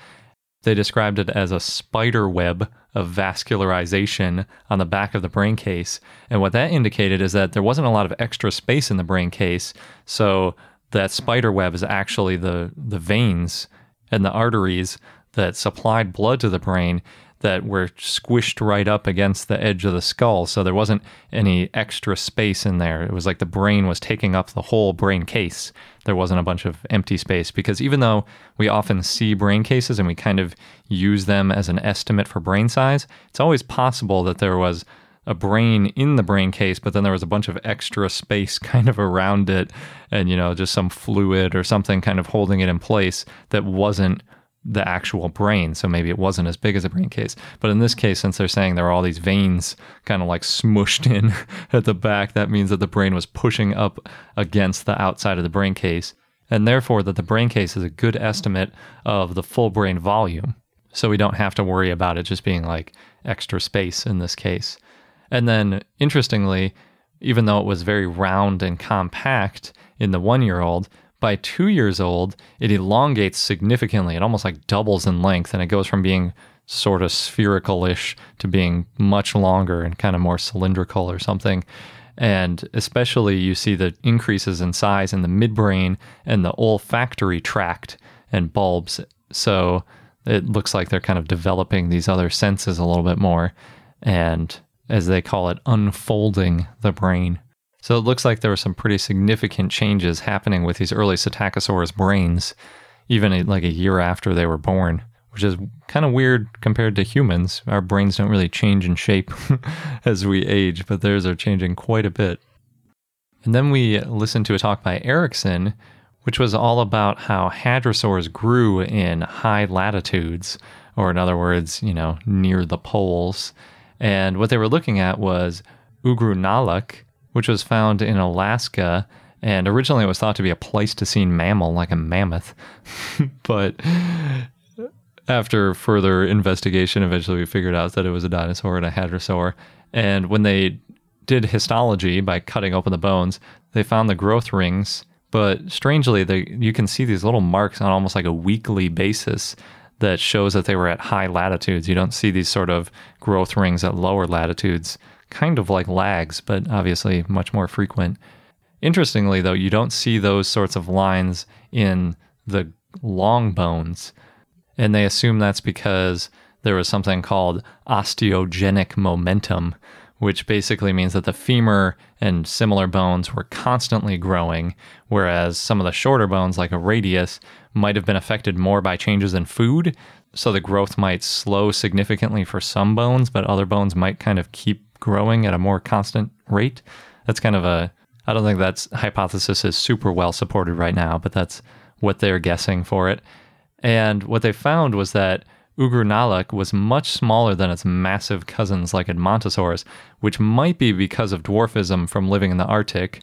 They described it as a spider web of vascularization on the back of the brain case. And what that indicated is that there wasn't a lot of extra space in the brain case. So that spider web is actually the, the veins and the arteries that supplied blood to the brain that were squished right up against the edge of the skull. So there wasn't any extra space in there. It was like the brain was taking up the whole brain case. There wasn't a bunch of empty space because even though we often see brain cases and we kind of use them as an estimate for brain size, it's always possible that there was a brain in the brain case, but then there was a bunch of extra space kind of around it and, you know, just some fluid or something kind of holding it in place that wasn't the actual brain. So maybe it wasn't as big as a brain case. But in this case, since they're saying there are all these veins kind of like smushed in at the back, that means that the brain was pushing up against the outside of the brain case. And therefore, that the brain case is a good estimate of the full brain volume. So we don't have to worry about it just being like extra space in this case. And then, interestingly, even though it was very round and compact in the one year old, by two years old, it elongates significantly. It almost like doubles in length, and it goes from being sort of spherical ish to being much longer and kind of more cylindrical or something. And especially, you see the increases in size in the midbrain and the olfactory tract and bulbs. So it looks like they're kind of developing these other senses a little bit more. And as they call it, unfolding the brain. So it looks like there were some pretty significant changes happening with these early Psittacosaurus brains, even eh, like a year after they were born, which is kind of weird compared to humans. Our brains don't really change in shape as we age, but theirs are changing quite a bit. And then we listened to a talk by Erickson, which was all about how hadrosaurs grew in high latitudes, or in other words, you know, near the poles. And what they were looking at was Ugrunaaluk, which was found in Alaska. And originally it was thought to be a Pleistocene mammal, like a mammoth. but after further investigation, eventually we figured out that it was a dinosaur and a hadrosaur. And when they did histology by cutting open the bones, they found the growth rings. But strangely, they, you can see these little marks on almost like a weekly basis that shows that they were at high latitudes. You don't see these sort of growth rings at lower latitudes, kind of like lags, but obviously much more frequent. Interestingly, though, you don't see those sorts of lines in the long bones. And they assume that's because there was something called osteogenic momentum, which basically means that the femur and similar bones were constantly growing, whereas some of the shorter bones, like a radius, might have been affected more by changes in food. So the growth might slow significantly for some bones, but other bones might kind of keep growing at a more constant rate. That's kind of a, I don't think that hypothesis is super well supported right now, but that's what they're guessing for it. And what they found was that Ugrunaaluk was much smaller than its massive cousins like Edmontosaurus, which might be because of dwarfism from living in the Arctic,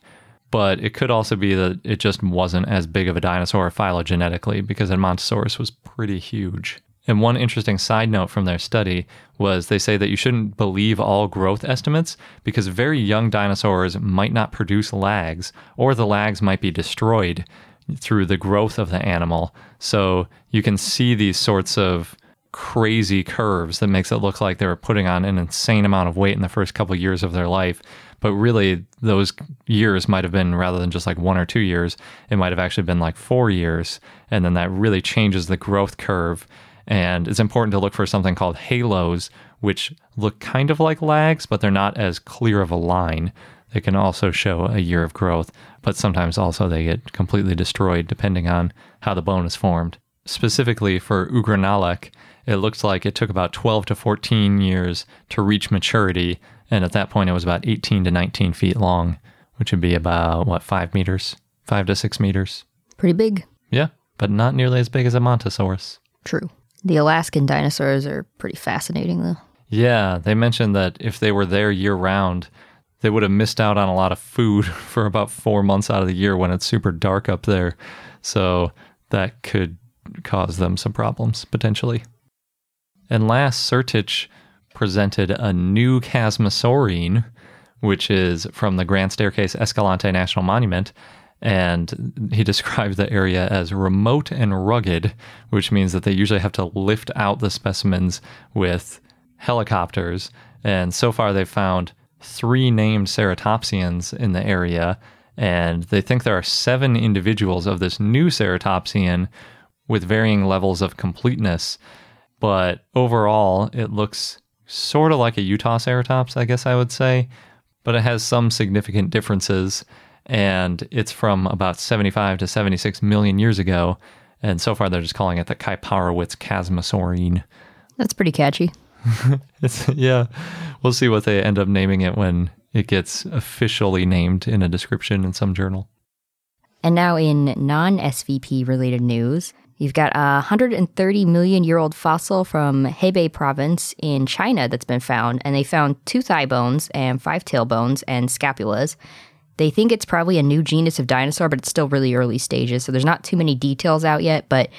but it could also be that it just wasn't as big of a dinosaur phylogenetically because Edmontosaurus was pretty huge. And one interesting side note from their study was they say that you shouldn't believe all growth estimates because very young dinosaurs might not produce lags, or the lags might be destroyed through the growth of the animal. So you can see these sorts of crazy curves that makes it look like they were putting on an insane amount of weight in the first couple of years of their life. But really, those years might have been rather than just like one or two years, it might have actually been like four years. And then that really changes the growth curve. And it's important to look for something called halos, which look kind of like lags, but they're not as clear of a line. They can also show a year of growth, but sometimes also they get completely destroyed depending on how the bone is formed. Specifically for Ugrunaaluk, it looks like it took about 12 to 14 years to reach maturity, and at that point it was about 18 to 19 feet long, which would be about, what, five meters? Five to six meters. Pretty big. Yeah, but not nearly as big as Edmontosaurus. True. The Alaskan dinosaurs are pretty fascinating, though. Yeah, they mentioned that if they were there year round, they would have missed out on a lot of food for about four months out of the year when it's super dark up there. So that could cause them some problems potentially. And last, Sertich presented a new Chasmosaurine, which is from the Grand Staircase Escalante National Monument. And he described the area as remote and rugged, which means that they usually have to lift out the specimens with helicopters. And so far, they've found three named ceratopsians in the area. And they think there are seven individuals of this new ceratopsian with varying levels of completeness. But overall, it looks sort of like a Utahceratops, I guess I would say, but it has some significant differences. And it's from about 75 to 76 million years ago. And so far, they're just calling it the Kaiparowits Chasmosaurine. That's pretty catchy. it's, yeah, we'll see what they end up naming it when it gets officially named in a description in some journal. And now, in non SVP related news, You've got a 130 million year old fossil from Hebei province in China that's been found, and they found two thigh bones and five tail bones and scapulas. They think it's probably a new genus of dinosaur, but it's still really early stages, so there's not too many details out yet, but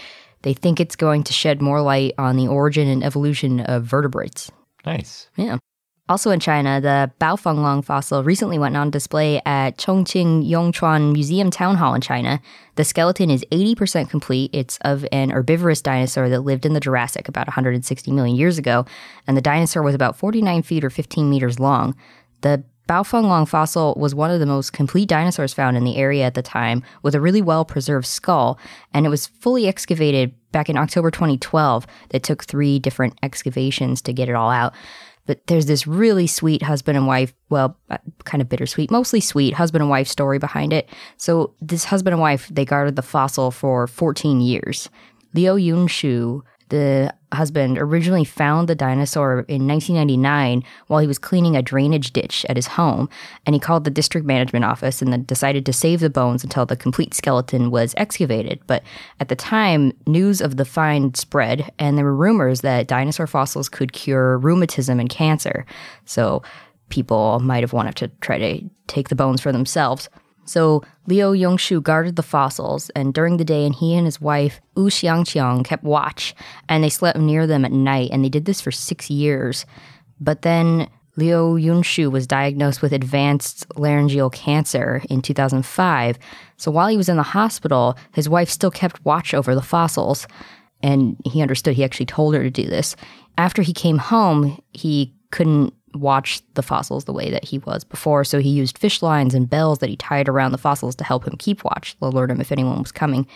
they think it's going to shed more light on the origin and evolution of vertebrates. Nice. Yeah. Also in China, the Baofenglong fossil recently went on display at Chongqing Yongchuan Museum Town Hall in China. The skeleton is 80% complete. It's of an herbivorous dinosaur that lived in the Jurassic about 160 million years ago, and the dinosaur was about 49 feet or 15 meters long. The Baofenglong fossil was one of the most complete dinosaurs found in the area at the time, with a really well preserved skull, and it was fully excavated back in October 2012. That took three different excavations to get it all out. But there's this really sweet husband and wife, well, uh, kind of bittersweet, mostly sweet husband and wife story behind it. So this husband and wife, they guarded the fossil for 14 years. Liu Yunshu the husband originally found the dinosaur in 1999 while he was cleaning a drainage ditch at his home, and he called the district management office and then decided to save the bones until the complete skeleton was excavated. But at the time, news of the find spread, and there were rumors that dinosaur fossils could cure rheumatism and cancer. So people might have wanted to try to take the bones for themselves. So Liu Yongshu guarded the fossils, and during the day, and he and his wife Wu Xiangqiang kept watch, and they slept near them at night, and they did this for six years. But then Liu Yunshu was diagnosed with advanced laryngeal cancer in 2005. So while he was in the hospital, his wife still kept watch over the fossils, and he understood he actually told her to do this. After he came home, he couldn't watch the fossils the way that he was before, so he used fish lines and bells that he tied around the fossils to help him keep watch, alert him if anyone was coming.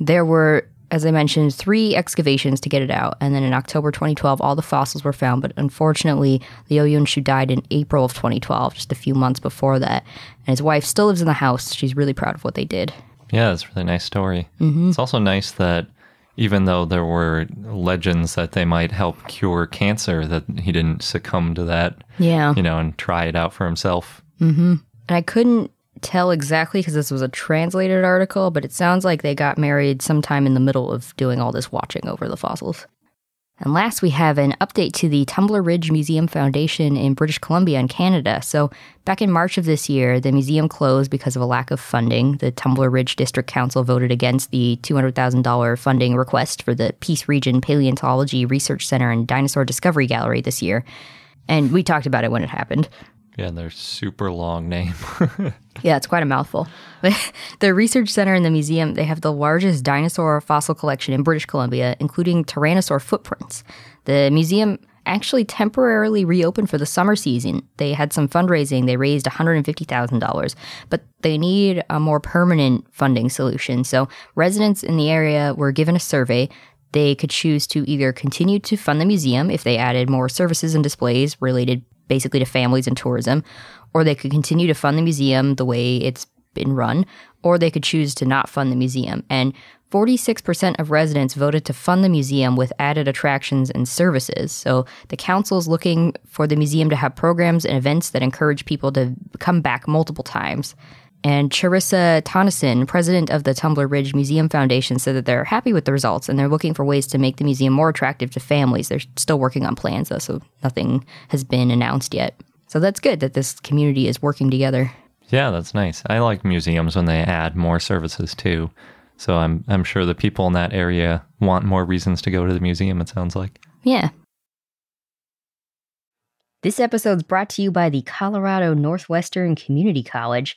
There were, as I mentioned, three excavations to get it out, and then in October 2012, all the fossils were found, but unfortunately, Liu Yunshu died in April of 2012, just a few months before that, and his wife still lives in the house. She's really proud of what they did. Yeah, it's a really nice story. Mm-hmm. It's also nice that even though there were legends that they might help cure cancer, that he didn't succumb to that. Yeah. You know, and try it out for himself. Mm-hmm. And I couldn't tell exactly because this was a translated article, but it sounds like they got married sometime in the middle of doing all this watching over the fossils. And last, we have an update to the Tumbler Ridge Museum Foundation in British Columbia in Canada. So, back in March of this year, the museum closed because of a lack of funding. The Tumbler Ridge District Council voted against the $200,000 funding request for the Peace Region Paleontology Research Center and Dinosaur Discovery Gallery this year. And we talked about it when it happened. Yeah, and their super long name. yeah, it's quite a mouthful. the research center and the museum, they have the largest dinosaur fossil collection in British Columbia, including tyrannosaur footprints. The museum actually temporarily reopened for the summer season. They had some fundraising, they raised $150,000, but they need a more permanent funding solution. So residents in the area were given a survey they could choose to either continue to fund the museum if they added more services and displays related basically to families and tourism, or they could continue to fund the museum the way it's been run, or they could choose to not fund the museum. And 46% of residents voted to fund the museum with added attractions and services. So the council is looking for the museum to have programs and events that encourage people to come back multiple times. And Charissa Tonneson, president of the Tumbler Ridge Museum Foundation, said that they're happy with the results and they're looking for ways to make the museum more attractive to families. They're still working on plans, though, so nothing has been announced yet. So that's good that this community is working together. Yeah, that's nice. I like museums when they add more services too. So I'm I'm sure the people in that area want more reasons to go to the museum, it sounds like. Yeah. This episode's brought to you by the Colorado Northwestern Community College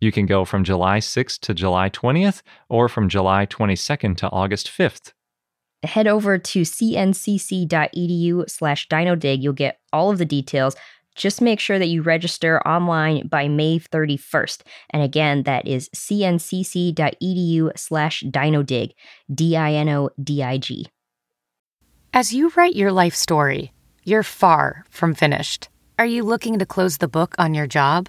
You can go from July 6th to July 20th or from July 22nd to August 5th. Head over to cncc.edu slash dinodig. You'll get all of the details. Just make sure that you register online by May 31st. And again, that is cncc.edu slash dinodig, D I N O D I G. As you write your life story, you're far from finished. Are you looking to close the book on your job?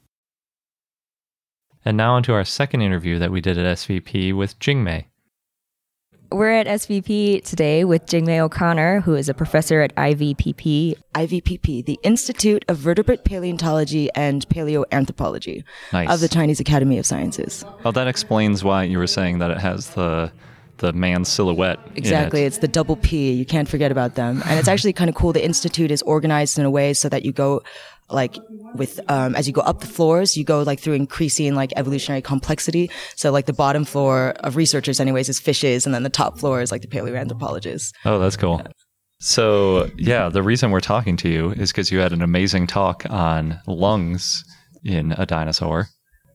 And now onto our second interview that we did at SVP with Jingmai. We're at SVP today with Jingmai O'Connor, who is a professor at IVPP. IVPP, the Institute of Vertebrate Paleontology and Paleoanthropology Nice. of the Chinese Academy of Sciences. Well, that explains why you were saying that it has the the man silhouette. in it. Exactly. It's the double P. You can't forget about them. And it's actually kind of cool. The institute is organized in a way so that you go like with um, as you go up the floors, you go like through increasing like evolutionary complexity. So like the bottom floor of researchers, anyways, is fishes, and then the top floor is like the paleoanthropologists. Oh, that's cool. So, yeah, the reason we're talking to you is because you had an amazing talk on lungs in a dinosaur.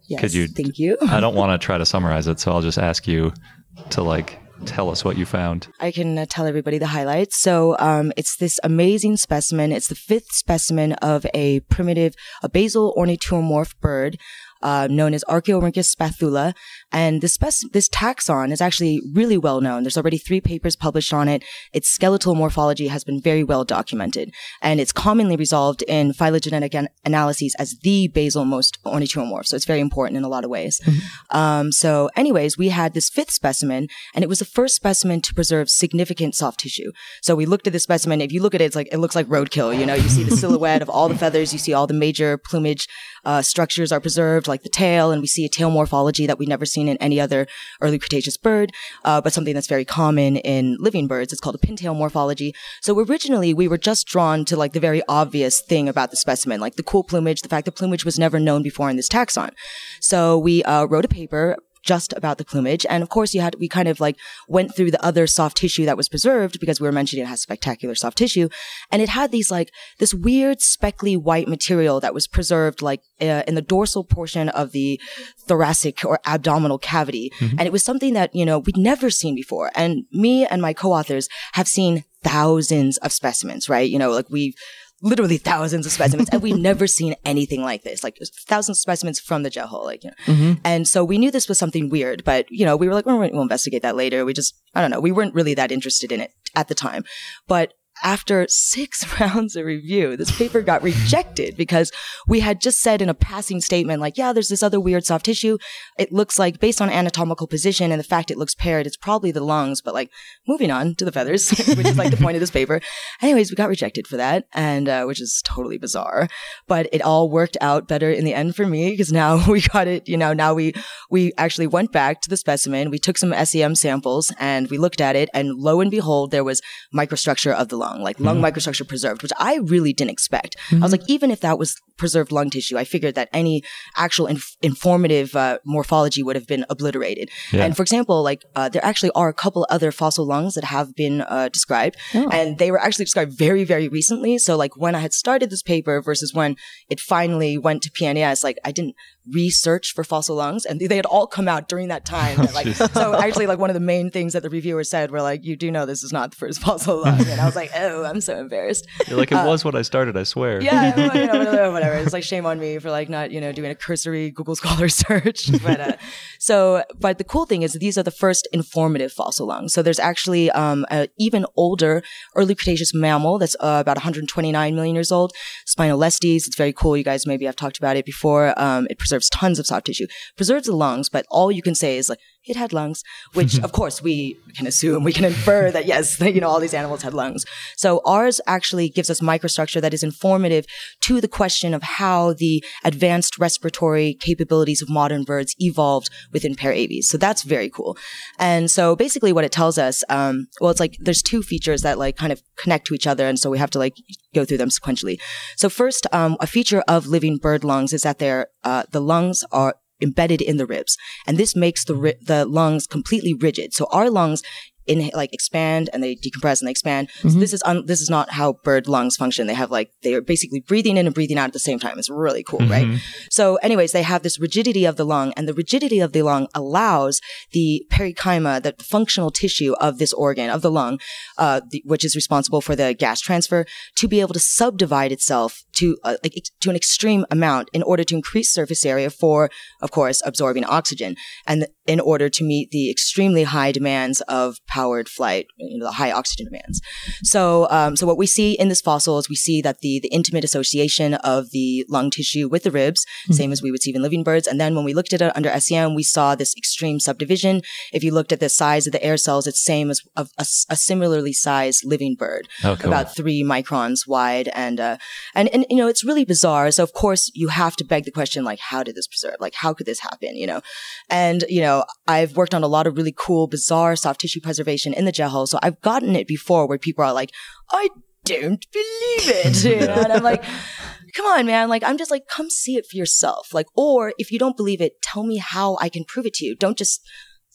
Yes. Could you- Thank you. I don't want to try to summarize it, so I'll just ask you to like tell us what you found. I can uh, tell everybody the highlights. So, um, it's this amazing specimen. It's the fifth specimen of a primitive, a basal ornithuromorph bird, uh, known as Archaeorhynchus spathula. And this spec- this taxon is actually really well known. There's already three papers published on it. Its skeletal morphology has been very well documented. And it's commonly resolved in phylogenetic an- analyses as the basal most ornithuromorph. So it's very important in a lot of ways. Um, so anyways, we had this fifth specimen and it was the first specimen to preserve significant soft tissue. So we looked at the specimen. If you look at it, it's like, it looks like roadkill. You know, you see the silhouette of all the feathers. You see all the major plumage, uh, structures are preserved, like the tail, and we see a tail morphology that we've never seen in any other early Cretaceous bird, uh, but something that's very common in living birds. It's called a pintail morphology. So originally we were just drawn to like the very obvious thing about the specimen, like the cool plumage, the fact that plumage was never known before in this taxon. So we uh, wrote a paper just about the plumage. And of course, you had, we kind of like went through the other soft tissue that was preserved because we were mentioning it has spectacular soft tissue. And it had these like, this weird speckly white material that was preserved like uh, in the dorsal portion of the thoracic or abdominal cavity. And it was something that, you know, we'd never seen before. And me and my co-authors have seen thousands of specimens, right? You know, like we've, literally thousands of specimens and we've never seen anything like this. Like thousands of specimens from the Jehol like you know. Mm-hmm. And so we knew this was something weird but you know we were like well, we'll investigate that later. We just i don't know we weren't really that interested in it at the time. But after six rounds of review, this paper got rejected because we had just said in a passing statement, like, yeah, there's this other weird soft tissue. It looks like, based on anatomical position and the fact it looks paired, it's probably the lungs, but like, moving on to the feathers, which is like the point of this paper. Anyways, we got rejected for that, and uh, which is totally bizarre. But it all worked out better in the end for me because now we got it. You know, now we we actually went back to the specimen. We took some SEM samples and we looked at it, and lo and behold, there was microstructure of the lung, like lung microstructure preserved, which I really didn't expect. I was like, even if that was preserved lung tissue, I figured that any actual inf- informative uh, morphology would have been obliterated. And for example, like uh, there actually are a couple other fossil lungs that have been uh, described, and they were actually described very, very recently. So like when I had started this paper versus when it finally went to PNAS, like I didn't research for fossil lungs, and they had all come out during that time. And, like so, actually, like one of the main things that the reviewers said were like, "You do know this is not the first fossil lung," and I was like, "Oh, I'm so embarrassed." You're like, it was what I started, I swear. yeah, well, you know, whatever, whatever. It's like shame on me for like not, you know, doing a cursory Google Scholar search. But uh, so, but the cool thing is that these are the first informative fossil lungs. So there's actually um, an even older early Cretaceous mammal that's uh, about 129 million years old, Spinolestes. It's very cool. You guys maybe have talked about it before. Um, it preserves tons of soft tissue, preserves the lungs, but all you can say is like it had lungs, which of course we can assume, we can infer that yes, you know, all these animals had lungs. So ours actually gives us microstructure that is informative to the question of how the advanced respiratory capabilities of modern birds evolved within pair paraves. So that's very cool. And so basically what it tells us, um, well, it's like there's two features that like kind of connect to each other. And so we have to like go through them sequentially. So first, um, a feature of living bird lungs is that they're, uh, the lungs are embedded in the ribs. And this makes the, ri- the lungs completely rigid. So our lungs in like expand and they decompress and they expand. So this is un- this is not how bird lungs function. They have like they are basically breathing in and breathing out at the same time. It's really cool, right? So, anyways, they have this rigidity of the lung, and the rigidity of the lung allows the parenchyma, the functional tissue of this organ of the lung, uh, the, which is responsible for the gas transfer, to be able to subdivide itself to uh, like, to an extreme amount in order to increase surface area for, of course, absorbing oxygen, and in order to meet the extremely high demands of powered flight, you know, the high oxygen demands. So, um, so what we see in this fossil is we see that the, the intimate association of the lung tissue with the ribs, mm-hmm. same as we would see in living birds. And then when we looked at it under SEM, we saw this extreme subdivision. If you looked at the size of the air cells, it's same as a, a, a similarly sized living bird, oh, cool. about three microns wide. And, uh, and, and, you know, it's really bizarre. So of course you have to beg the question, like, how did this preserve? Like, how could this happen? You know, and, you know, I've worked on a lot of really cool, bizarre soft tissue preservation in the hole. So I've gotten it before where people are like, I don't believe it. You know? and I'm like, come on, man. Like, I'm just like, come see it for yourself. Like, or if you don't believe it, tell me how I can prove it to you. Don't just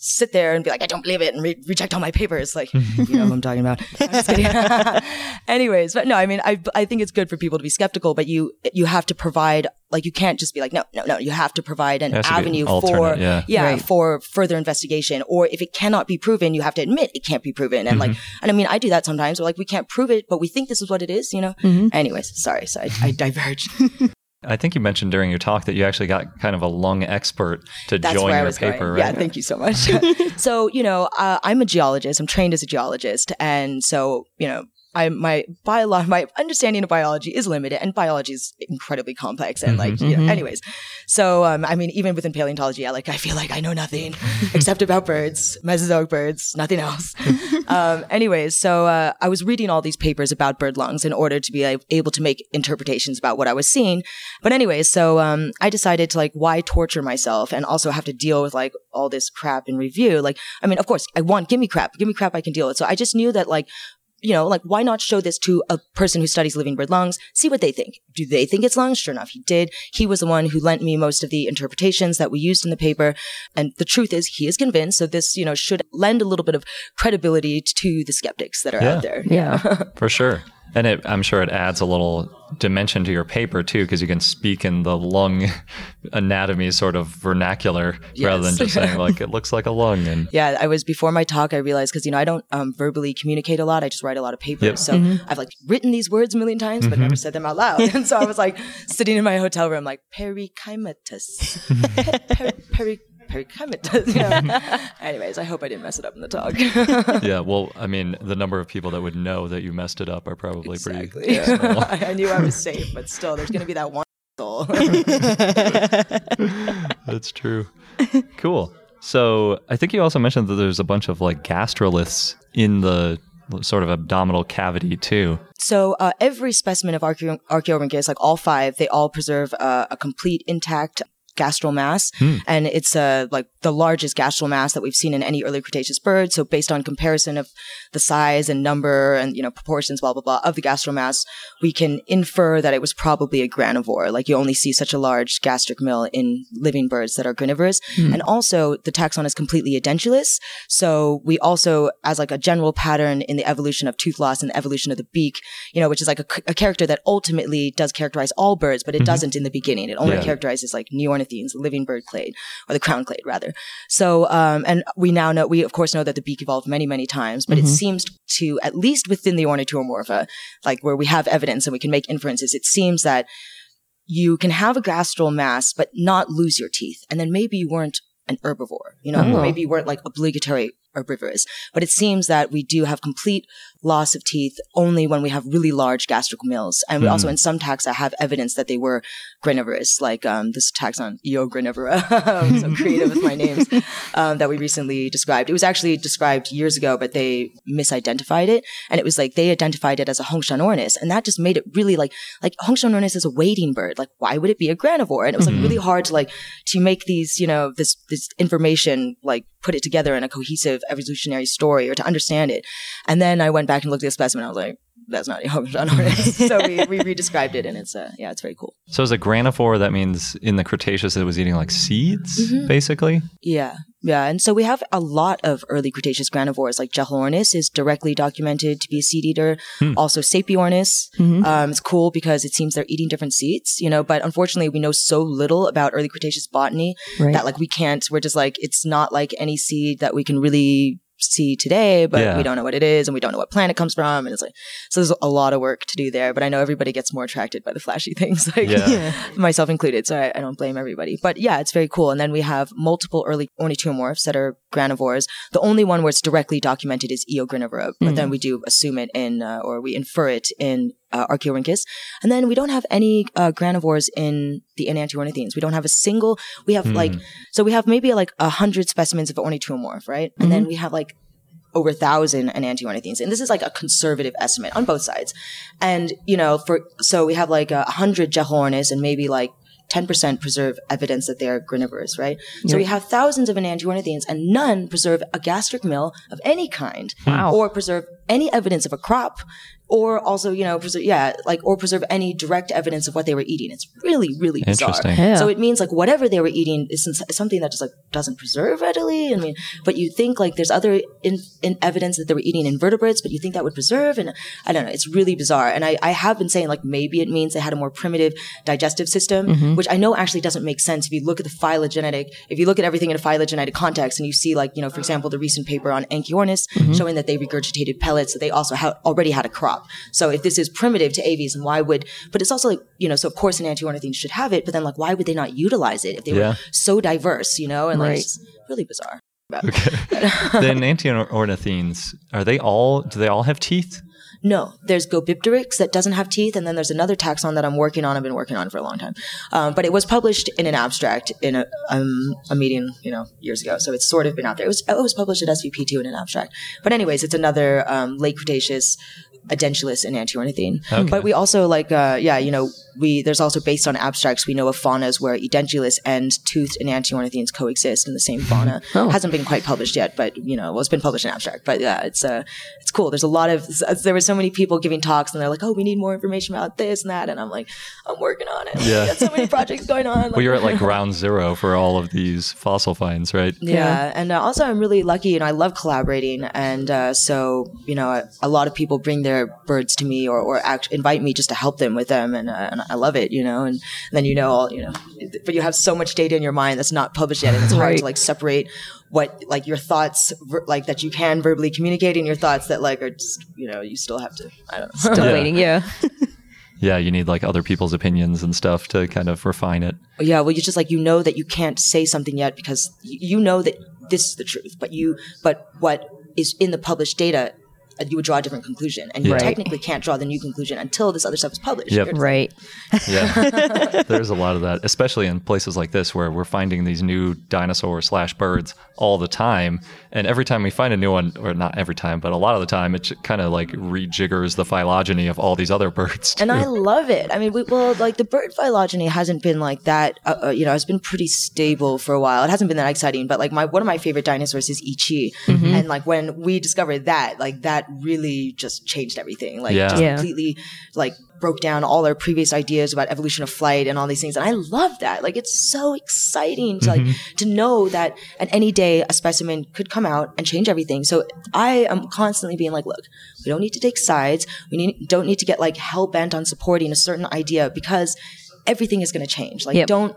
sit there and be like, I don't believe it and re- reject all my papers. Like, you know what I'm talking about. Anyways, but no, I mean, I, I think it's good for people to be skeptical, but you, you have to provide, like, you can't just be like, no, no, no, you have to provide an avenue for, yeah, yeah right. for further investigation. Or if it cannot be proven, you have to admit it can't be proven. And mm-hmm. like, and I mean, I do that sometimes. We're like, we can't prove it, but we think this is what it is, you know? Mm-hmm. Anyways, sorry. So I, I diverge. I think you mentioned during your talk that you actually got kind of a lung expert to That's join your paper, going. right? Yeah, thank you so much. so, you know, uh, I'm a geologist. I'm trained as a geologist. And so, you know, I my bio my understanding of biology is limited, and biology is incredibly complex. And like, mm-hmm. know, mm-hmm. anyways, so um, I mean, even within paleontology, I like I feel like I know nothing except about birds, Mesozoic birds, nothing else. um, anyways, so uh, I was reading all these papers about bird lungs in order to be able to make interpretations about what I was seeing. But anyways, so um, I decided to like, why torture myself and also have to deal with like all this crap in review? Like, I mean, of course, I want give me crap, give me crap I can deal with. So I just knew that like you know, like why not show this to a person who studies living bird lungs, see what they think. Do they think it's lungs? Sure enough, he did. He was the one who lent me most of the interpretations that we used in the paper. And the truth is he is convinced. So this, you know, should lend a little bit of credibility to the skeptics that are yeah. out there. Yeah. For sure. And it, I'm sure it adds a little dimension to your paper too, because you can speak in the lung anatomy sort of vernacular yes. rather than just saying like it looks like a lung. And yeah, I was before my talk. I realized because you know I don't um, verbally communicate a lot. I just write a lot of papers. Yep. So mm-hmm. I've like written these words a million times, but mm-hmm. never said them out loud. and so I was like sitting in my hotel room, like perichymatous, per- per- perichemitis. You know? Anyways, I hope I didn't mess it up in the talk. yeah, well, I mean, the number of people that would know that you messed it up are probably exactly. pretty small. I knew I was safe, but still, there's going to be that one soul. That's true. Cool. So I think you also mentioned that there's a bunch of like gastroliths in the sort of abdominal cavity too. So uh, every specimen of Archaeo- Archaeorhynchus, like all five, they all preserve uh, a complete intact gastral mass. Hmm. And it's uh, like the largest gastral mass that we've seen in any early Cretaceous bird. So based on comparison of the size and number and, you know, proportions, blah, blah, blah, of the gastral mass, we can infer that it was probably a granivore. Like you only see such a large gastric mill in living birds that are granivorous. Hmm. And also the taxon is completely edentulous. So we also, as like a general pattern in the evolution of tooth loss and evolution of the beak, you know, which is like a, a character that ultimately does characterize all birds, but it mm-hmm. doesn't in the beginning. It only yeah. characterizes like neornithines, the living bird clade, or the crown clade rather. So, um, and we now know, we of course know that the beak evolved many, many times, but mm-hmm. it seems to, at least within the ornithuromorpha, like where we have evidence and we can make inferences, it seems that you can have a gastral mass, but not lose your teeth. And then maybe you weren't an herbivore, you know, oh. maybe you weren't like obligatory herbivorous. But it seems that we do have complete loss of teeth only when we have really large gastric mills. And we mm. also, in some taxa, have evidence that they were granivorous, like um, this taxon, Eogranivora. I'm so creative with my names um, that we recently described. It was actually described years ago, but they misidentified it. And it was like they identified it as a Hongshanornis. And that just made it really like, like Hongshanornis is a wading bird. Like, why would it be a granivore? And it was like mm-hmm. really hard to like, to make these, you know, this, this information like put it together in a cohesive evolutionary story or to understand it. And then I went back and looked at the specimen. I was like, that's not Hongshanornis. so we, we redescribed it and it's, uh, yeah, it's very cool. So as a granivore, that means in the Cretaceous it was eating like seeds, mm-hmm. basically? Yeah. Yeah. And so we have a lot of early Cretaceous granivores, like Jeholornis is directly documented to be a seed eater. Hmm. Also Sapeornis. Mm-hmm. Um, it's cool because it seems they're eating different seeds, you know, but unfortunately we know so little about early Cretaceous botany right. that like we can't, we're just like, it's not like any seed that we can really see today, but Yeah. we don't know what it is and we don't know what planet it comes from. And it's like, so there's a lot of work to do there. But I know everybody gets more attracted by the flashy things, like Yeah. myself included. So I, I don't blame everybody. But yeah, it's very cool. And then we have multiple early ornithuromorphs that are granivores. The only one where it's directly documented is Eogranivora, but then we do assume it in, uh, or we infer it in uh, Archaeorhynchus. And then we don't have any uh, granivores in the Enantiornithines. We don't have a single. We have like so we have maybe like a hundred specimens of ornithuromorph, right? And then we have like over a thousand enantiornithines. And this is like a conservative estimate on both sides. And, you know, for, so we have like a hundred Jeholornis and maybe like 10% preserve evidence that they are granivorous, right? So we have thousands of enantiornithines and none preserve a gastric mill of any kind. Wow. Or preserve any evidence of a crop or also, you know, preserve, yeah, like, or preserve any direct evidence of what they were eating. It's really, really bizarre. Interesting. Yeah. So it means like whatever they were eating is something that just like doesn't preserve readily. I mean, but you think like there's other in, in evidence that they were eating invertebrates, but you think that would preserve. And I don't know. It's really bizarre. And I, I have been saying like maybe it means they had a more primitive digestive system, mm-hmm. which I know actually doesn't make sense if you look at the phylogenetic, if you look at everything in a phylogenetic context and you see like, you know, for example, the recent paper on Anchiornis mm-hmm. showing that they regurgitated pellets, that they also ha- already had a crop. So if this is primitive to aves, and why would, but it's also like, you know, so of course enantiornithine should have it, but then like, why would they not utilize it if they Yeah. were so diverse, you know? And like, Right. it's really bizarre. Okay. then antiornithines, are they all, do they all have teeth? No, there's Gobipteryx that doesn't have teeth, and then there's another taxon that I'm working on. I've been working on for a long time, um, but it was published in an abstract in a, um, a meeting, you know, years ago. So it's sort of been out there. It was it was published at SVP two in an abstract. But anyways, it's another um, late Cretaceous edentulous enantiornithine. But we also like, uh, yeah, you know, we there's also based on abstracts we know of faunas where edentulous and toothed enantiornithines coexist in the same fauna. Oh. Hasn't been quite published yet, but you know, well, it's been published in abstract. But yeah, it's uh, it's cool. There's a lot of there were so many people giving talks, and they're like, oh, we need more information about this and that, and I'm like, I'm working on it. Yeah. Yeah, got so many projects going on. well, you're at like ground zero for all of these fossil finds, right? yeah, and uh, also I'm really lucky, you know, I love collaborating, and uh, so you know, a, a lot of people bring their birds to me or or act, invite me just to help them with them, and, uh, and I love it, you know, and then you know, all you know, but you have so much data in your mind that's not published yet, and it's hard Right. to like separate what like your thoughts, ver- like that you can verbally communicate, and your thoughts that like are just you know you still have to, I don't know. Still Yeah. waiting, yeah. Yeah, you need like other people's opinions and stuff to kind of refine it. Oh, yeah, well, you just like you know that you can't say something yet because you know that this is the truth, but you but what is in the published data, you would draw a different conclusion, and you Right. technically can't draw the new conclusion until this other stuff is published. Yep. Right. Yeah. There's a lot of that, especially in places like this where we're finding these new dinosaur slash birds all the time. And every time we find a new one, or not every time, but a lot of the time, it kind of like rejiggers the phylogeny of all these other birds. And I love it. I mean, we, well, like the bird phylogeny hasn't been like that. Uh, uh, you know, it's been pretty stable for a while. It hasn't been that exciting, but like my one of my favorite dinosaurs is Yi qi, and like when we discovered that, like that really just changed everything. Like Yeah. just Yeah. completely like broke down all our previous ideas about evolution of flight and all these things. And I love that. Like it's so exciting to like to know that at any day a specimen could come out and change everything. So I am constantly being like, look, we don't need to take sides. We need, don't need to get like hell bent on supporting a certain idea because everything is going to change. Like Yep. don't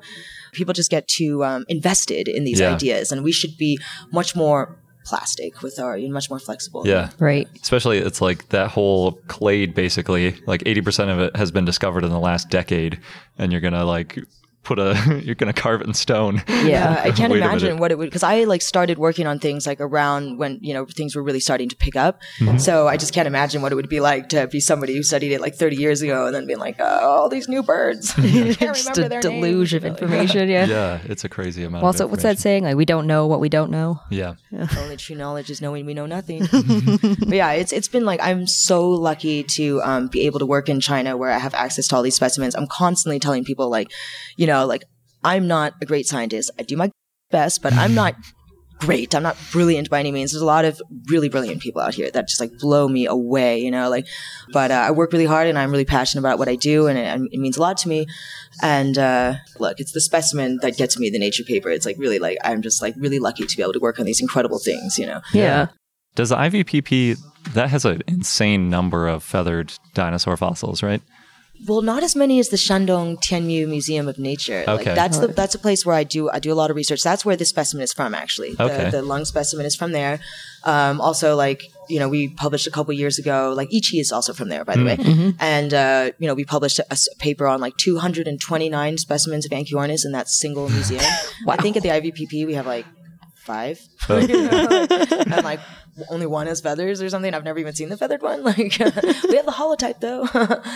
people just get too um, invested in these Yeah. ideas and we should be much more plastic with our much more flexible. Yeah. Right. Especially, it's like that whole clade, basically, like 80% of it has been discovered in the last decade. And you're going to like put a, you're going to carve it in stone. Yeah, I can't imagine what it would because I like started working on things like around when you know things were really starting to pick up. Mm-hmm. So I just can't imagine what it would be like to be somebody who studied it like 30 years ago and then being like, oh, all these new birds. Can't Just remember a their deluge names. of information, yeah. Yeah. It's a crazy amount Well, of so what's that saying? Like, we don't know what we don't know. Yeah. Only true knowledge is knowing we know nothing. but yeah, it's it's been like I'm so lucky to um, be able to work in China where I have access to all these specimens. I'm constantly telling people like, you know, like I'm not a great scientist. I do my best, but I'm not great. I'm not brilliant by any means. There's a lot of really brilliant people out here that just like blow me away, you know, like, but uh, I work really hard and I'm really passionate about what I do and it, it means a lot to me. And uh, look, it's the specimen that gets me the nature paper. It's like really like, I'm just like really lucky to be able to work on these incredible things, you know? Yeah. Does the IVPP, that has an insane number of feathered dinosaur fossils, right? Well, not as many as the Shandong Tianyu Museum of Nature. Like, Okay. that's the that's a place where I do I do a lot of research. That's where this specimen is from, actually. Okay. The, the lung specimen is from there. Um, also, like you know, we published a couple years ago. Like Yi qi is also from there, by the way. And uh, you know, we published a paper on like 229 specimens of Anchiornis in that single museum. I think at the IVPP we have like five, and like only one has feathers or something. I've never even seen the feathered one. Like we have the holotype though.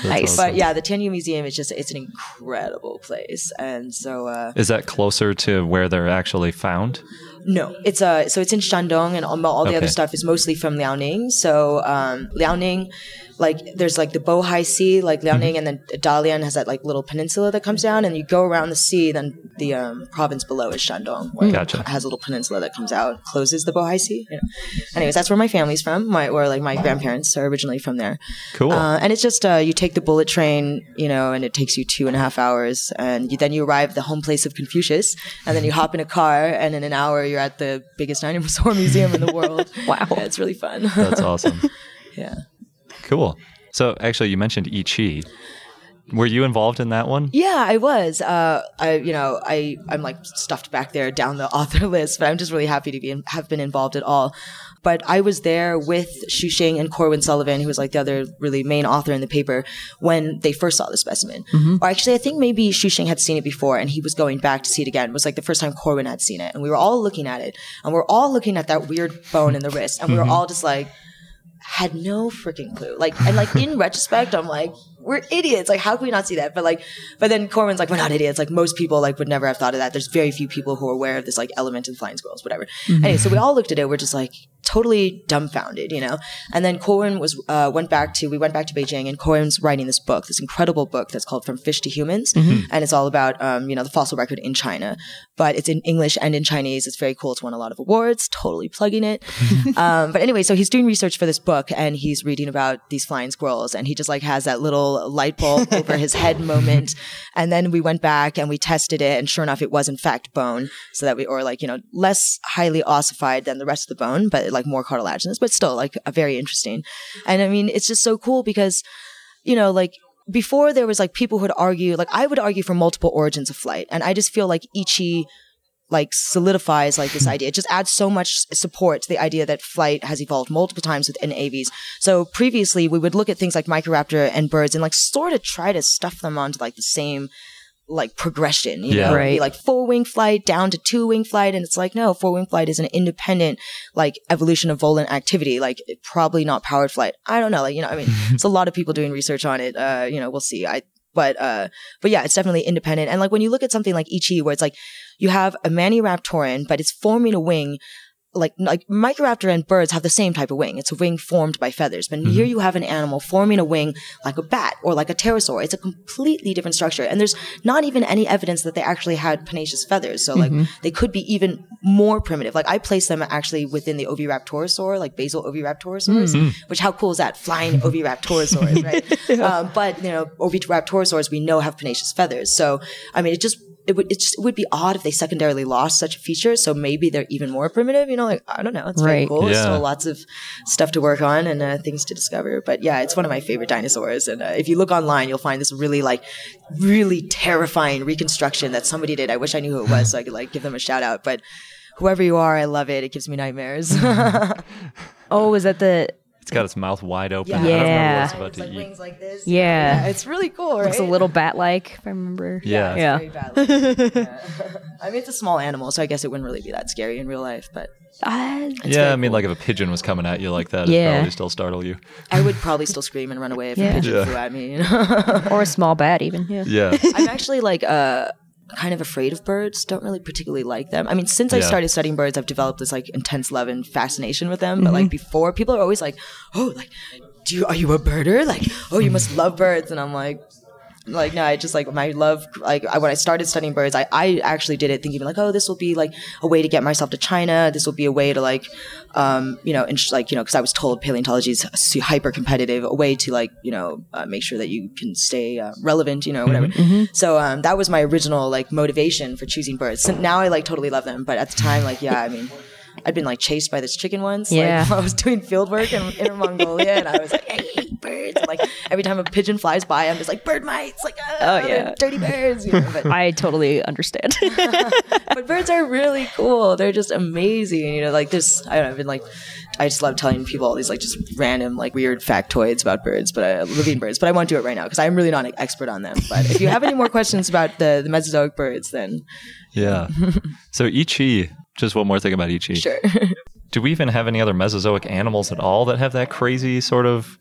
Nice. But yeah, the Tianyu Museum is just it's an incredible place, and so uh, Is that closer to where they're actually found? no, it's uh so it's in Shandong, and all, all the other stuff is mostly from Liaoning. So um, Liaoning, like there's like the Bohai Sea, like Liaoning, Mm-hmm. and then Dalian has that like little peninsula that comes down, and you go around the sea. Then the um, province below is Shandong, where Gotcha. it has a little peninsula that comes out, closes the Bohai Sea. You know. Anyways, that's where my family's from. My or like my grandparents are originally from there. Cool. Uh, and it's just uh, you take the bullet train, you know, and it takes you two and a half hours, and you, then you arrive at the home place of Confucius, and then you hop in a car, and in an hour you're at the biggest dinosaur museum in the world. Wow. Yeah, it's really fun. That's awesome. yeah. Cool. So actually, you mentioned Yi qi. Were you involved in that one? Yeah, I was. Uh, I, you know, I, I'm like stuffed back there down the author list, but I'm just really happy to be in, have been involved at all. But I was there with Xu Xing and Corwin Sullivan, who was like the other really main author in the paper, when they first saw the specimen. Or actually, I think maybe Xu Xing had seen it before, and he was going back to see it again. It was like the first time Corwin had seen it, and we were all looking at it, and we are all looking at that weird bone in the wrist, and we were all just like had no freaking clue. Like, and like in retrospect, I'm like, we're idiots. Like, how can we not see that? But like, but then Corwin's like, we're not idiots. Like, most people like would never have thought of that. There's very few people who are aware of this like element in flying squirrels, whatever. Anyway, so we all looked at it. We're just like totally dumbfounded, you know. And then Corwin was uh, went back to we went back to Beijing, and Corwin's writing this book, this incredible book that's called From Fish to Humans, and it's all about um, you know the fossil record in China, but it's in English and in Chinese. It's very cool. It's won a lot of awards. Totally plugging it. um, but anyway, so he's doing research for this book, and he's reading about these flying squirrels, and he just like has that little light bulb over his head moment. And then we went back and we tested it, and sure enough, it was in fact bone. So that we, or like you know, less highly ossified than the rest of the bone, but like more cartilaginous, but still like a very interesting. And I mean, it's just so cool because, you know, like before there was like people who would argue, like I would argue for multiple origins of flight, and I just feel like Yi qi like solidifies like this idea. It just adds so much support to the idea that flight has evolved multiple times within aves. So previously we would look at things like Microraptor and birds and like sort of try to stuff them onto like the same like progression, you Yeah. know, Right. like four wing flight down to two wing flight. And it's like, no, four wing flight is an independent like evolution of volant activity, like probably not powered flight. I don't know. Like, you know, I mean, it's a lot of people doing research on it. Uh, you know, we'll see. I, but, uh, but yeah, it's definitely independent. And like when you look at something like Yi qi, where it's like you have a Maniraptoran, but it's forming a wing like like Microraptor and birds have the same type of wing. It's a wing formed by feathers. But here mm-hmm. you have an animal forming a wing like a bat or like a pterosaur. It's a completely different structure. And there's not even any evidence that they actually had pennaceous feathers. So like mm-hmm. they could be even more primitive. Like I place them actually within the Oviraptorosaur, like basal Oviraptorosaurs, mm. which how cool is that? Flying Oviraptorosaurs, right? um, but you know, Oviraptorosaurs we know have pennaceous feathers. So I mean, it just it would it just it would be odd if they secondarily lost such a feature. So maybe they're even more primitive. You know, like I don't know. It's very cool. There's Yeah. still lots of stuff to work on and uh, things to discover. But yeah, it's one of my favorite dinosaurs. And uh, if you look online, you'll find this really like really terrifying reconstruction that somebody did. I wish I knew who it was so I could like give them a shout out. But whoever you are, I love it. It gives me nightmares. Oh, is that the? It's got its mouth wide open. Yeah. I don't know what Yeah. it's about It's to like eat. wings like this. Yeah. it's really cool, right? It's a little bat-like, if I remember. Yeah. Yeah. Very. Yeah. I mean, it's a small animal, so I guess it wouldn't really be that scary in real life. But Uh, yeah, I mean, cool. like if a pigeon was coming at you like that, it'd Yeah. probably still startle you. I would probably still scream and run away if Yeah. a pigeon Yeah. flew at me. You know? or a small bat, even. Yeah. Yeah. I'm actually like uh kind of afraid of birds. Don't really particularly like them. I mean, since I started studying birds, I've developed this like intense love and fascination with them. But mm-hmm. like before, people are always like, "Oh, like, do you are you a birder? Like, oh, you must love birds." And I'm like. Like no, I just like my love. Like I, when I started studying birds, I, I actually did it thinking like, oh, this will be like a way to get myself to China. This will be a way to like, um, you know, and sh- like you know, because I was told paleontology is hyper competitive, a way to like you know uh, make sure that you can stay uh, relevant, you know, whatever. So um, that was my original like motivation for choosing birds. So now I like totally love them, but at the time, like yeah, I mean, I'd been like chased by this chicken once. Yeah. Like, I was doing field work in Inner Mongolia and I was like, I hate birds. And, like every time a pigeon flies by, I'm just like, bird mites. Like, oh, ah, yeah. dirty birds. You know, but, I totally understand. but birds are really cool. They're just amazing. You know, like this, I don't know, I've been like, I just love telling people all these like just random like weird factoids about birds, but I living birds. But I won't do it right now because I'm really not an expert on them. But if you have any more questions about the the Mesozoic birds, then Yeah. so Yi qi, just one more thing about Yi qi. sure. Do we even have any other Mesozoic animals at all that have that crazy sort of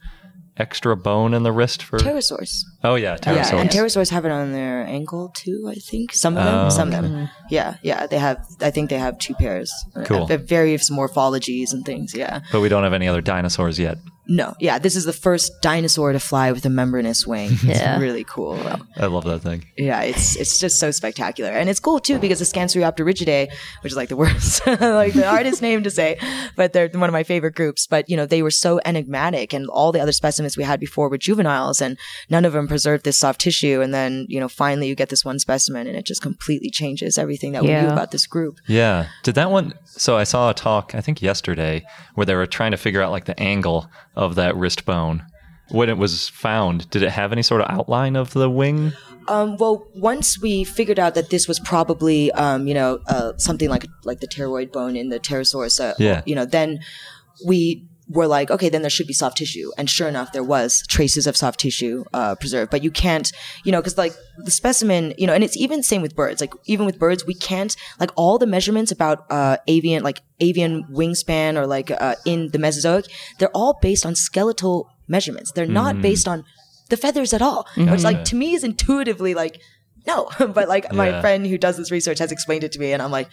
extra bone in the wrist for? Pterosaurs. oh yeah, pterosaurs. Yeah, and pterosaurs have it on their ankle too. I think some of them. Oh, some of them. Oh, yeah, yeah. They have. I think they have two pairs. Cool. Various morphologies and things. Yeah. but we don't have any other dinosaurs yet. No. Yeah. This is the first dinosaur to fly with a membranous wing. Yeah. It's really cool. I love that thing. Yeah, it's it's just so spectacular, and it's cool too because the Scansoriopterygidae, which is like the worst, like the hardest name to say, but they're one of my favorite groups. But you know, they were so enigmatic, and all the other specimens we had before were juveniles, and none of them preserved this soft tissue. And then you know, finally you get this one specimen, and it just completely changes everything that we knew about this group. Yeah. Did that one? So I saw a talk, I think yesterday, where they were trying to figure out like the angle of that wrist bone. When it was found, did it have any sort of outline of the wing? Um, well, once we figured out that this was probably, um, you know, uh, something like like the pteroid bone in the pterosaurus, uh, Yeah. you know, then we were like, okay, then there should be soft tissue, and sure enough, there was traces of soft tissue uh, preserved. But you can't, you know, because like the specimen, you know, and it's even same with birds. Like even with birds, we can't like all the measurements about uh, avian, like avian wingspan or like uh, in the Mesozoic, they're all based on skeletal measurements. They're not based on the feathers at all, which like to me is intuitively like no, but like my Yeah. friend who does this research has explained it to me, and I'm like,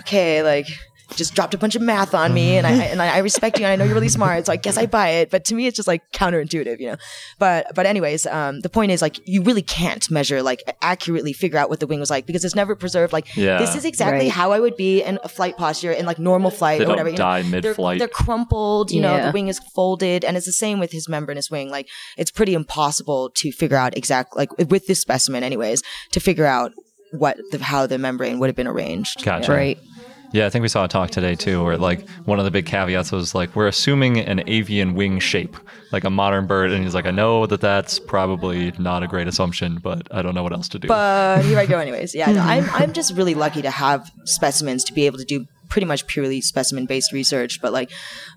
okay, like just dropped a bunch of math on me, and I and I I respect you, and I know you're really smart, so I guess I buy it. But to me, it's just like counterintuitive, you know. But but anyways, um, the point is like you really can't measure like accurately figure out what the wing was like because it's never preserved. Like Yeah. this is exactly Right. how I would be in a flight posture in like normal flight They or don't whatever. you know. die They're- mid-flight. They're, crumpled, you know. The wing is folded, and it's the same with his membranous wing. Like it's pretty impossible to figure out exact like with this specimen, anyways, to figure out what the, how the membrane would have been arranged. Gotcha. right. Yeah, I think we saw a talk today too, where like one of the big caveats was like we're assuming an avian wing shape, like a modern bird, and he's like, I know that that's probably not a great assumption, but I don't know what else to do. But here I go, anyways. Yeah, no, I'm I'm just really lucky to have specimens to be able to do pretty much purely specimen based research. But like,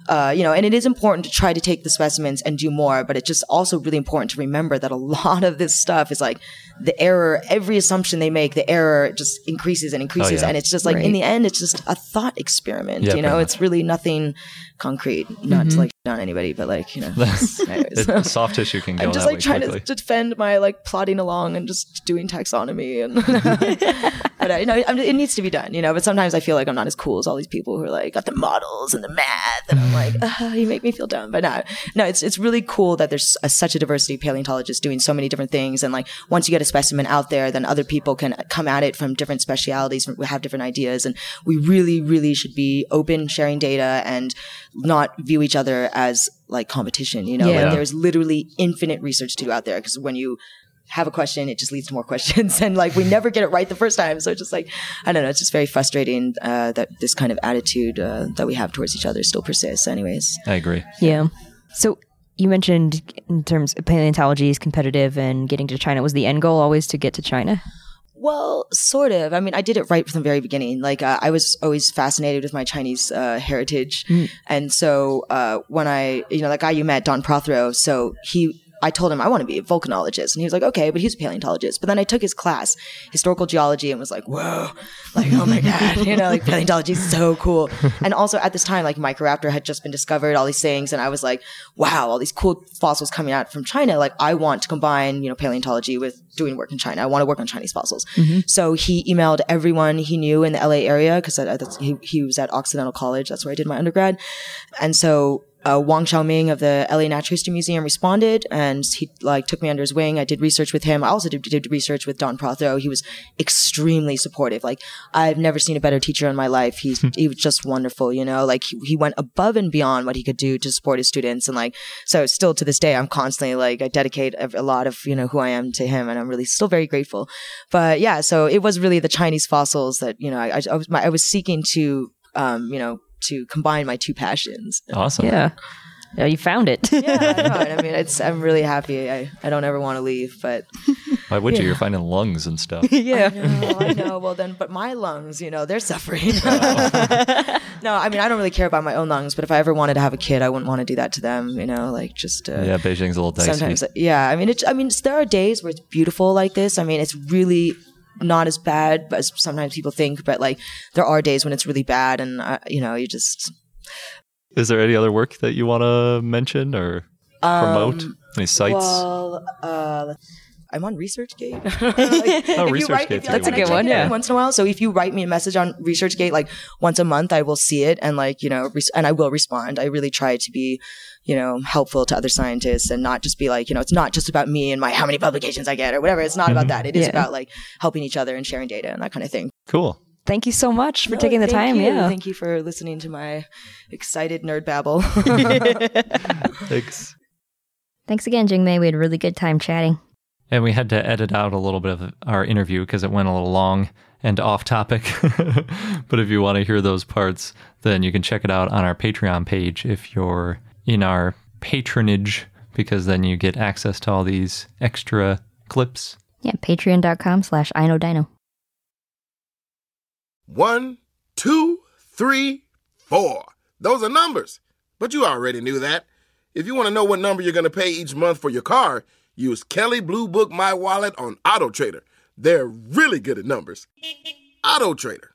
uh, you know, and it is important to try to take the specimens and do more. But it's just also really important to remember that a lot of this stuff is like the error. Every assumption they make, the error just increases and increases, yeah. and it's just like in the end, it's just a thought experiment. Yeah, you know, it's really nothing concrete. Not to like on anybody, but like you know, anyways. It- soft tissue can go I'm just that like way trying quickly. to defend my like plodding along and just doing taxonomy and but uh, you know I mean, it needs to be done you know but sometimes I feel like I'm not as cool as all these people who are like got the models and the math and I'm like uh, you make me feel dumb. But no no it's it's really cool that there's a, such a diversity of paleontologists doing so many different things. And like once you get a specimen out there then other people can come at it from different specialities we have different ideas. And we really really should be open sharing data and not view each other as like competition you know? Yeah. like there's literally infinite research to do out there because when you have a question, it just leads to more questions, and like we never get it right the first time. So it's just like I don't know. It's just very frustrating uh, that this kind of attitude uh, that we have towards each other still persists. Anyways, I agree. Yeah. So you mentioned in terms of paleontology is competitive and getting to China. Was the end goal always to get to China? Well, sort of. I mean, I did it right from the very beginning. Like, uh, I was always fascinated with my Chinese uh, heritage, and so uh, when I, you know, that guy you met, Don Prothero, so he. I told him I want to be a volcanologist, and he was like, "Okay," but he's a paleontologist. But then I took his class, historical geology, and was like, "Whoa!" Like, oh my god, you know, like paleontology is so cool. And also at this time, like Microraptor had just been discovered, all these things, and I was like, "Wow, all these cool fossils coming out from China." Like, I want to combine, you know, paleontology with doing work in China. I want to work on Chinese fossils. Mm-hmm. So he emailed everyone he knew in the LA area because he, he was at Occidental College. That's where I did my undergrad. And so uh, Wang Xiaoming of the LA Natural History Museum responded and he like took me under his wing. I did research with him. I also did, did research with Don Prothero. He was extremely supportive. Like I've never seen a better teacher in my life. He's, he was just wonderful, you know, like he, he went above and beyond what he could do to support his students. And like, so still to this day, I'm constantly like, I dedicate a, a lot of, you know, who I am to him and I'm really still very grateful. But yeah, so it was really the Chinese fossils that, you know, I, I, was, my, I was seeking to um, you know, to combine my two passions. Awesome. Yeah. Yeah, you found it. Yeah, I know. I mean, it's I'm really happy. I, I don't ever want to leave, but Why would you? You're finding lungs and stuff. yeah. no, I know. Well, then, but my lungs, you know, they're suffering. no, I mean, I don't really care about my own lungs, but if I ever wanted to have a kid, I wouldn't want to do that to them. You know, like just uh, yeah, Beijing's a little dicey. sometimes yeah i mean it's i mean it's, there are days where it's beautiful like this i mean it's really not as bad as sometimes people think but like there are days when it's really bad and uh, you know you just Is there any other work that you want to mention or promote? any sites? well uh I'm on ResearchGate. Like, Oh, if you write- ResearchGate's if- a good one. check one, it yeah. Once in a while. So if you write me a message on ResearchGate like once a month, I will see it and like you know, res- and I will respond. I really try to be, you know, helpful to other scientists and not just be like, you know, it's not just about me and my how many publications I get or whatever. It's not about mm-hmm. that. It is Yeah. about like helping each other and sharing data and that kind of thing. cool. Thank you so much for No, taking the time. you. Yeah. Thank you for listening to my excited nerd babble. Thanks. Thanks again, Jingmai. We had a really good time chatting. And we had to edit out a little bit of our interview because it went a little long and off topic. but if you want to hear those parts, then you can check it out on our Patreon page if you're in our patronage, because then you get access to all these extra clips. Yeah, patreon.com slash iknowdino. One, two, three, four. Those are numbers. But you already knew that. If you want to know what number you're going to pay each month for your car, use Kelley Blue Book My Wallet on Auto Trader. They're really good at numbers. Auto Trader.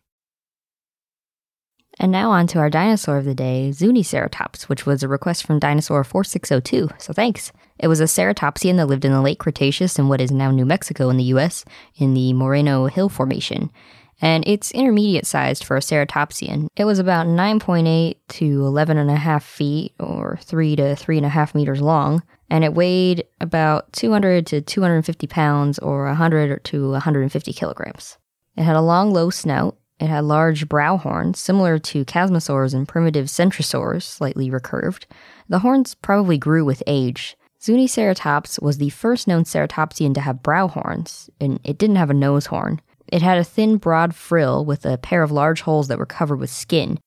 And now on to our dinosaur of the day, Zuniceratops, which was a request from Dinosaur 4602. So thanks. It was a ceratopsian that lived in the late Cretaceous in what is now New Mexico in the US, in the Moreno Hill Formation. And it's intermediate sized for a ceratopsian. It was about 9.8 to 11.5 feet, or 3 to 3.5 meters long, and it weighed about 200 to 250 pounds, or 100 to 150 kilograms. It had a long, low snout. It had large brow horns, similar to chasmosaurs and primitive centrosaurs, slightly recurved. The horns probably grew with age. Zuniceratops was the first known ceratopsian to have brow horns, and it didn't have a nose horn. It had a thin, broad frill with a pair of large holes that were covered with skin.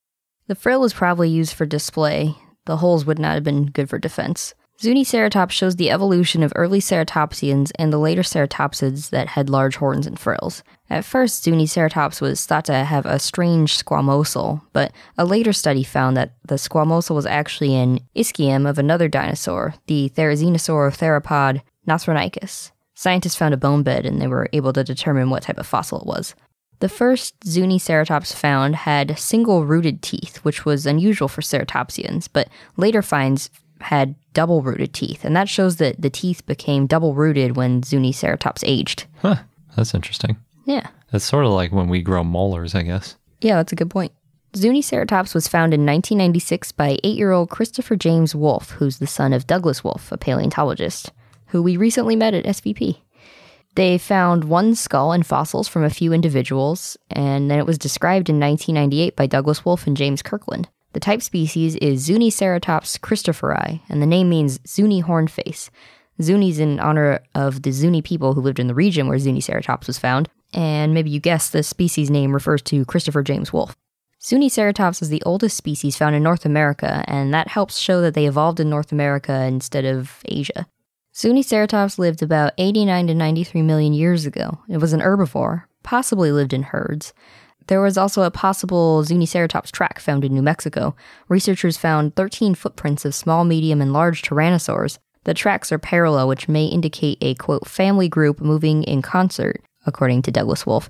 The frill was probably used for display. The holes would not have been good for defense. Zuniceratops shows the evolution of early ceratopsians and the later ceratopsids that had large horns and frills. At first, Zuniceratops was thought to have a strange squamosal, but a later study found that the squamosal was actually an ischium of another dinosaur, the Therizinosaur theropod Nothronychus. Scientists found a bone bed and they were able to determine what type of fossil it was. The first Zuniceratops found had single rooted teeth, which was unusual for ceratopsians, but later finds had double rooted teeth, and that shows that the teeth became double rooted when Zuniceratops aged. Huh. That's interesting. Yeah. It's sort of like when we grow molars, I guess. Yeah, that's a good point. Zuniceratops was found in 1996 by eight year old Christopher James Wolfe, who's the son of Douglas Wolfe, a paleontologist, who we recently met at SVP. They found one skull and fossils from a few individuals, and then it was described in 1998 by Douglas Wolfe and James Kirkland. The type species is Zuniceratops christophori, and the name means Zuni hornface. Zuni's in honor of the Zuni people who lived in the region where Zuniceratops was found, and maybe you guessed the species name refers to Christopher James Wolfe. Zuniceratops is the oldest species found in North America, and that helps show that they evolved in North America instead of Asia. Zuniceratops lived about 89 to 93 million years ago. It was an herbivore, possibly lived in herds. There was also a possible Zuniceratops track found in New Mexico. Researchers found 13 footprints of small, medium, and large tyrannosaurs. The tracks are parallel, which may indicate a quote family group moving in concert, according to Douglas Wolfe.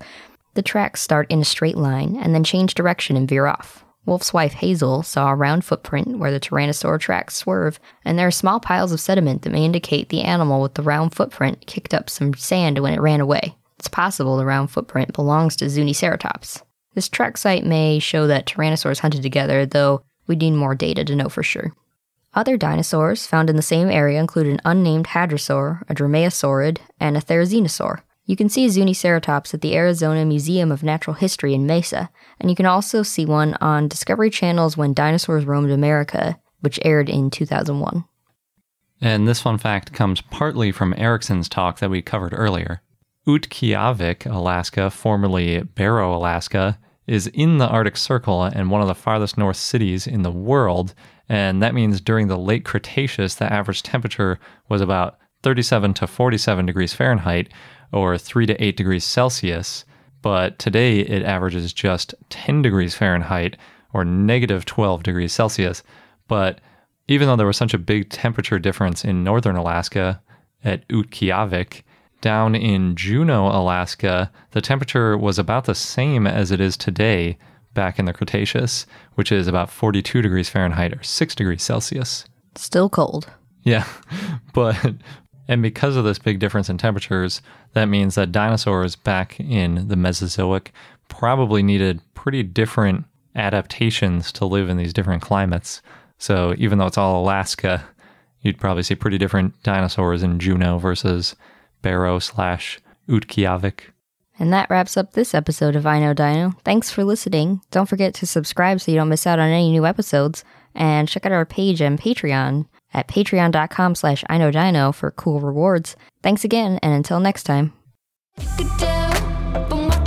The tracks start in a straight line and then change direction and veer off. Wolfe's wife Hazel saw a round footprint where the tyrannosaur tracks swerve, and there are small piles of sediment that may indicate the animal with the round footprint kicked up some sand when it ran away. It's possible the round footprint belongs to Zuniceratops. This track site may show that tyrannosaurs hunted together, though we need more data to know for sure. Other dinosaurs found in the same area include an unnamed hadrosaur, a dromaeosaurid, and a therizinosaur. You can see Zuniceratops at the Arizona Museum of Natural History in Mesa, and you can also see one on Discovery Channel's When Dinosaurs Roamed America, which aired in 2001. And this fun fact comes partly from Erickson's talk that we covered earlier. Utqiagvik, Alaska, formerly Barrow, Alaska, is in the Arctic Circle and one of the farthest north cities in the world. And that means during the late Cretaceous, the average temperature was about 37 to 47 degrees Fahrenheit or 3 to 8 degrees Celsius. But today it averages just 10 degrees Fahrenheit or negative 12 degrees Celsius. But even though there was such a big temperature difference in northern Alaska at Utqiagvik, down in Juneau, Alaska, the temperature was about the same as it is today back in the Cretaceous, which is about 42 degrees Fahrenheit or 6 degrees Celsius. Still cold. Yeah, but and because of this big difference in temperatures, that means that dinosaurs back in the Mesozoic probably needed pretty different adaptations to live in these different climates. So even though it's all Alaska, you'd probably see pretty different dinosaurs in Juneau versus Barrow slash Utqiagvik. And that wraps up this episode of I Know Dino. Thanks for listening. Don't forget to subscribe so you don't miss out on any new episodes. And check out our page and Patreon at patreon.com slash I Know Dino for cool rewards. Thanks again, and until next time. Good day.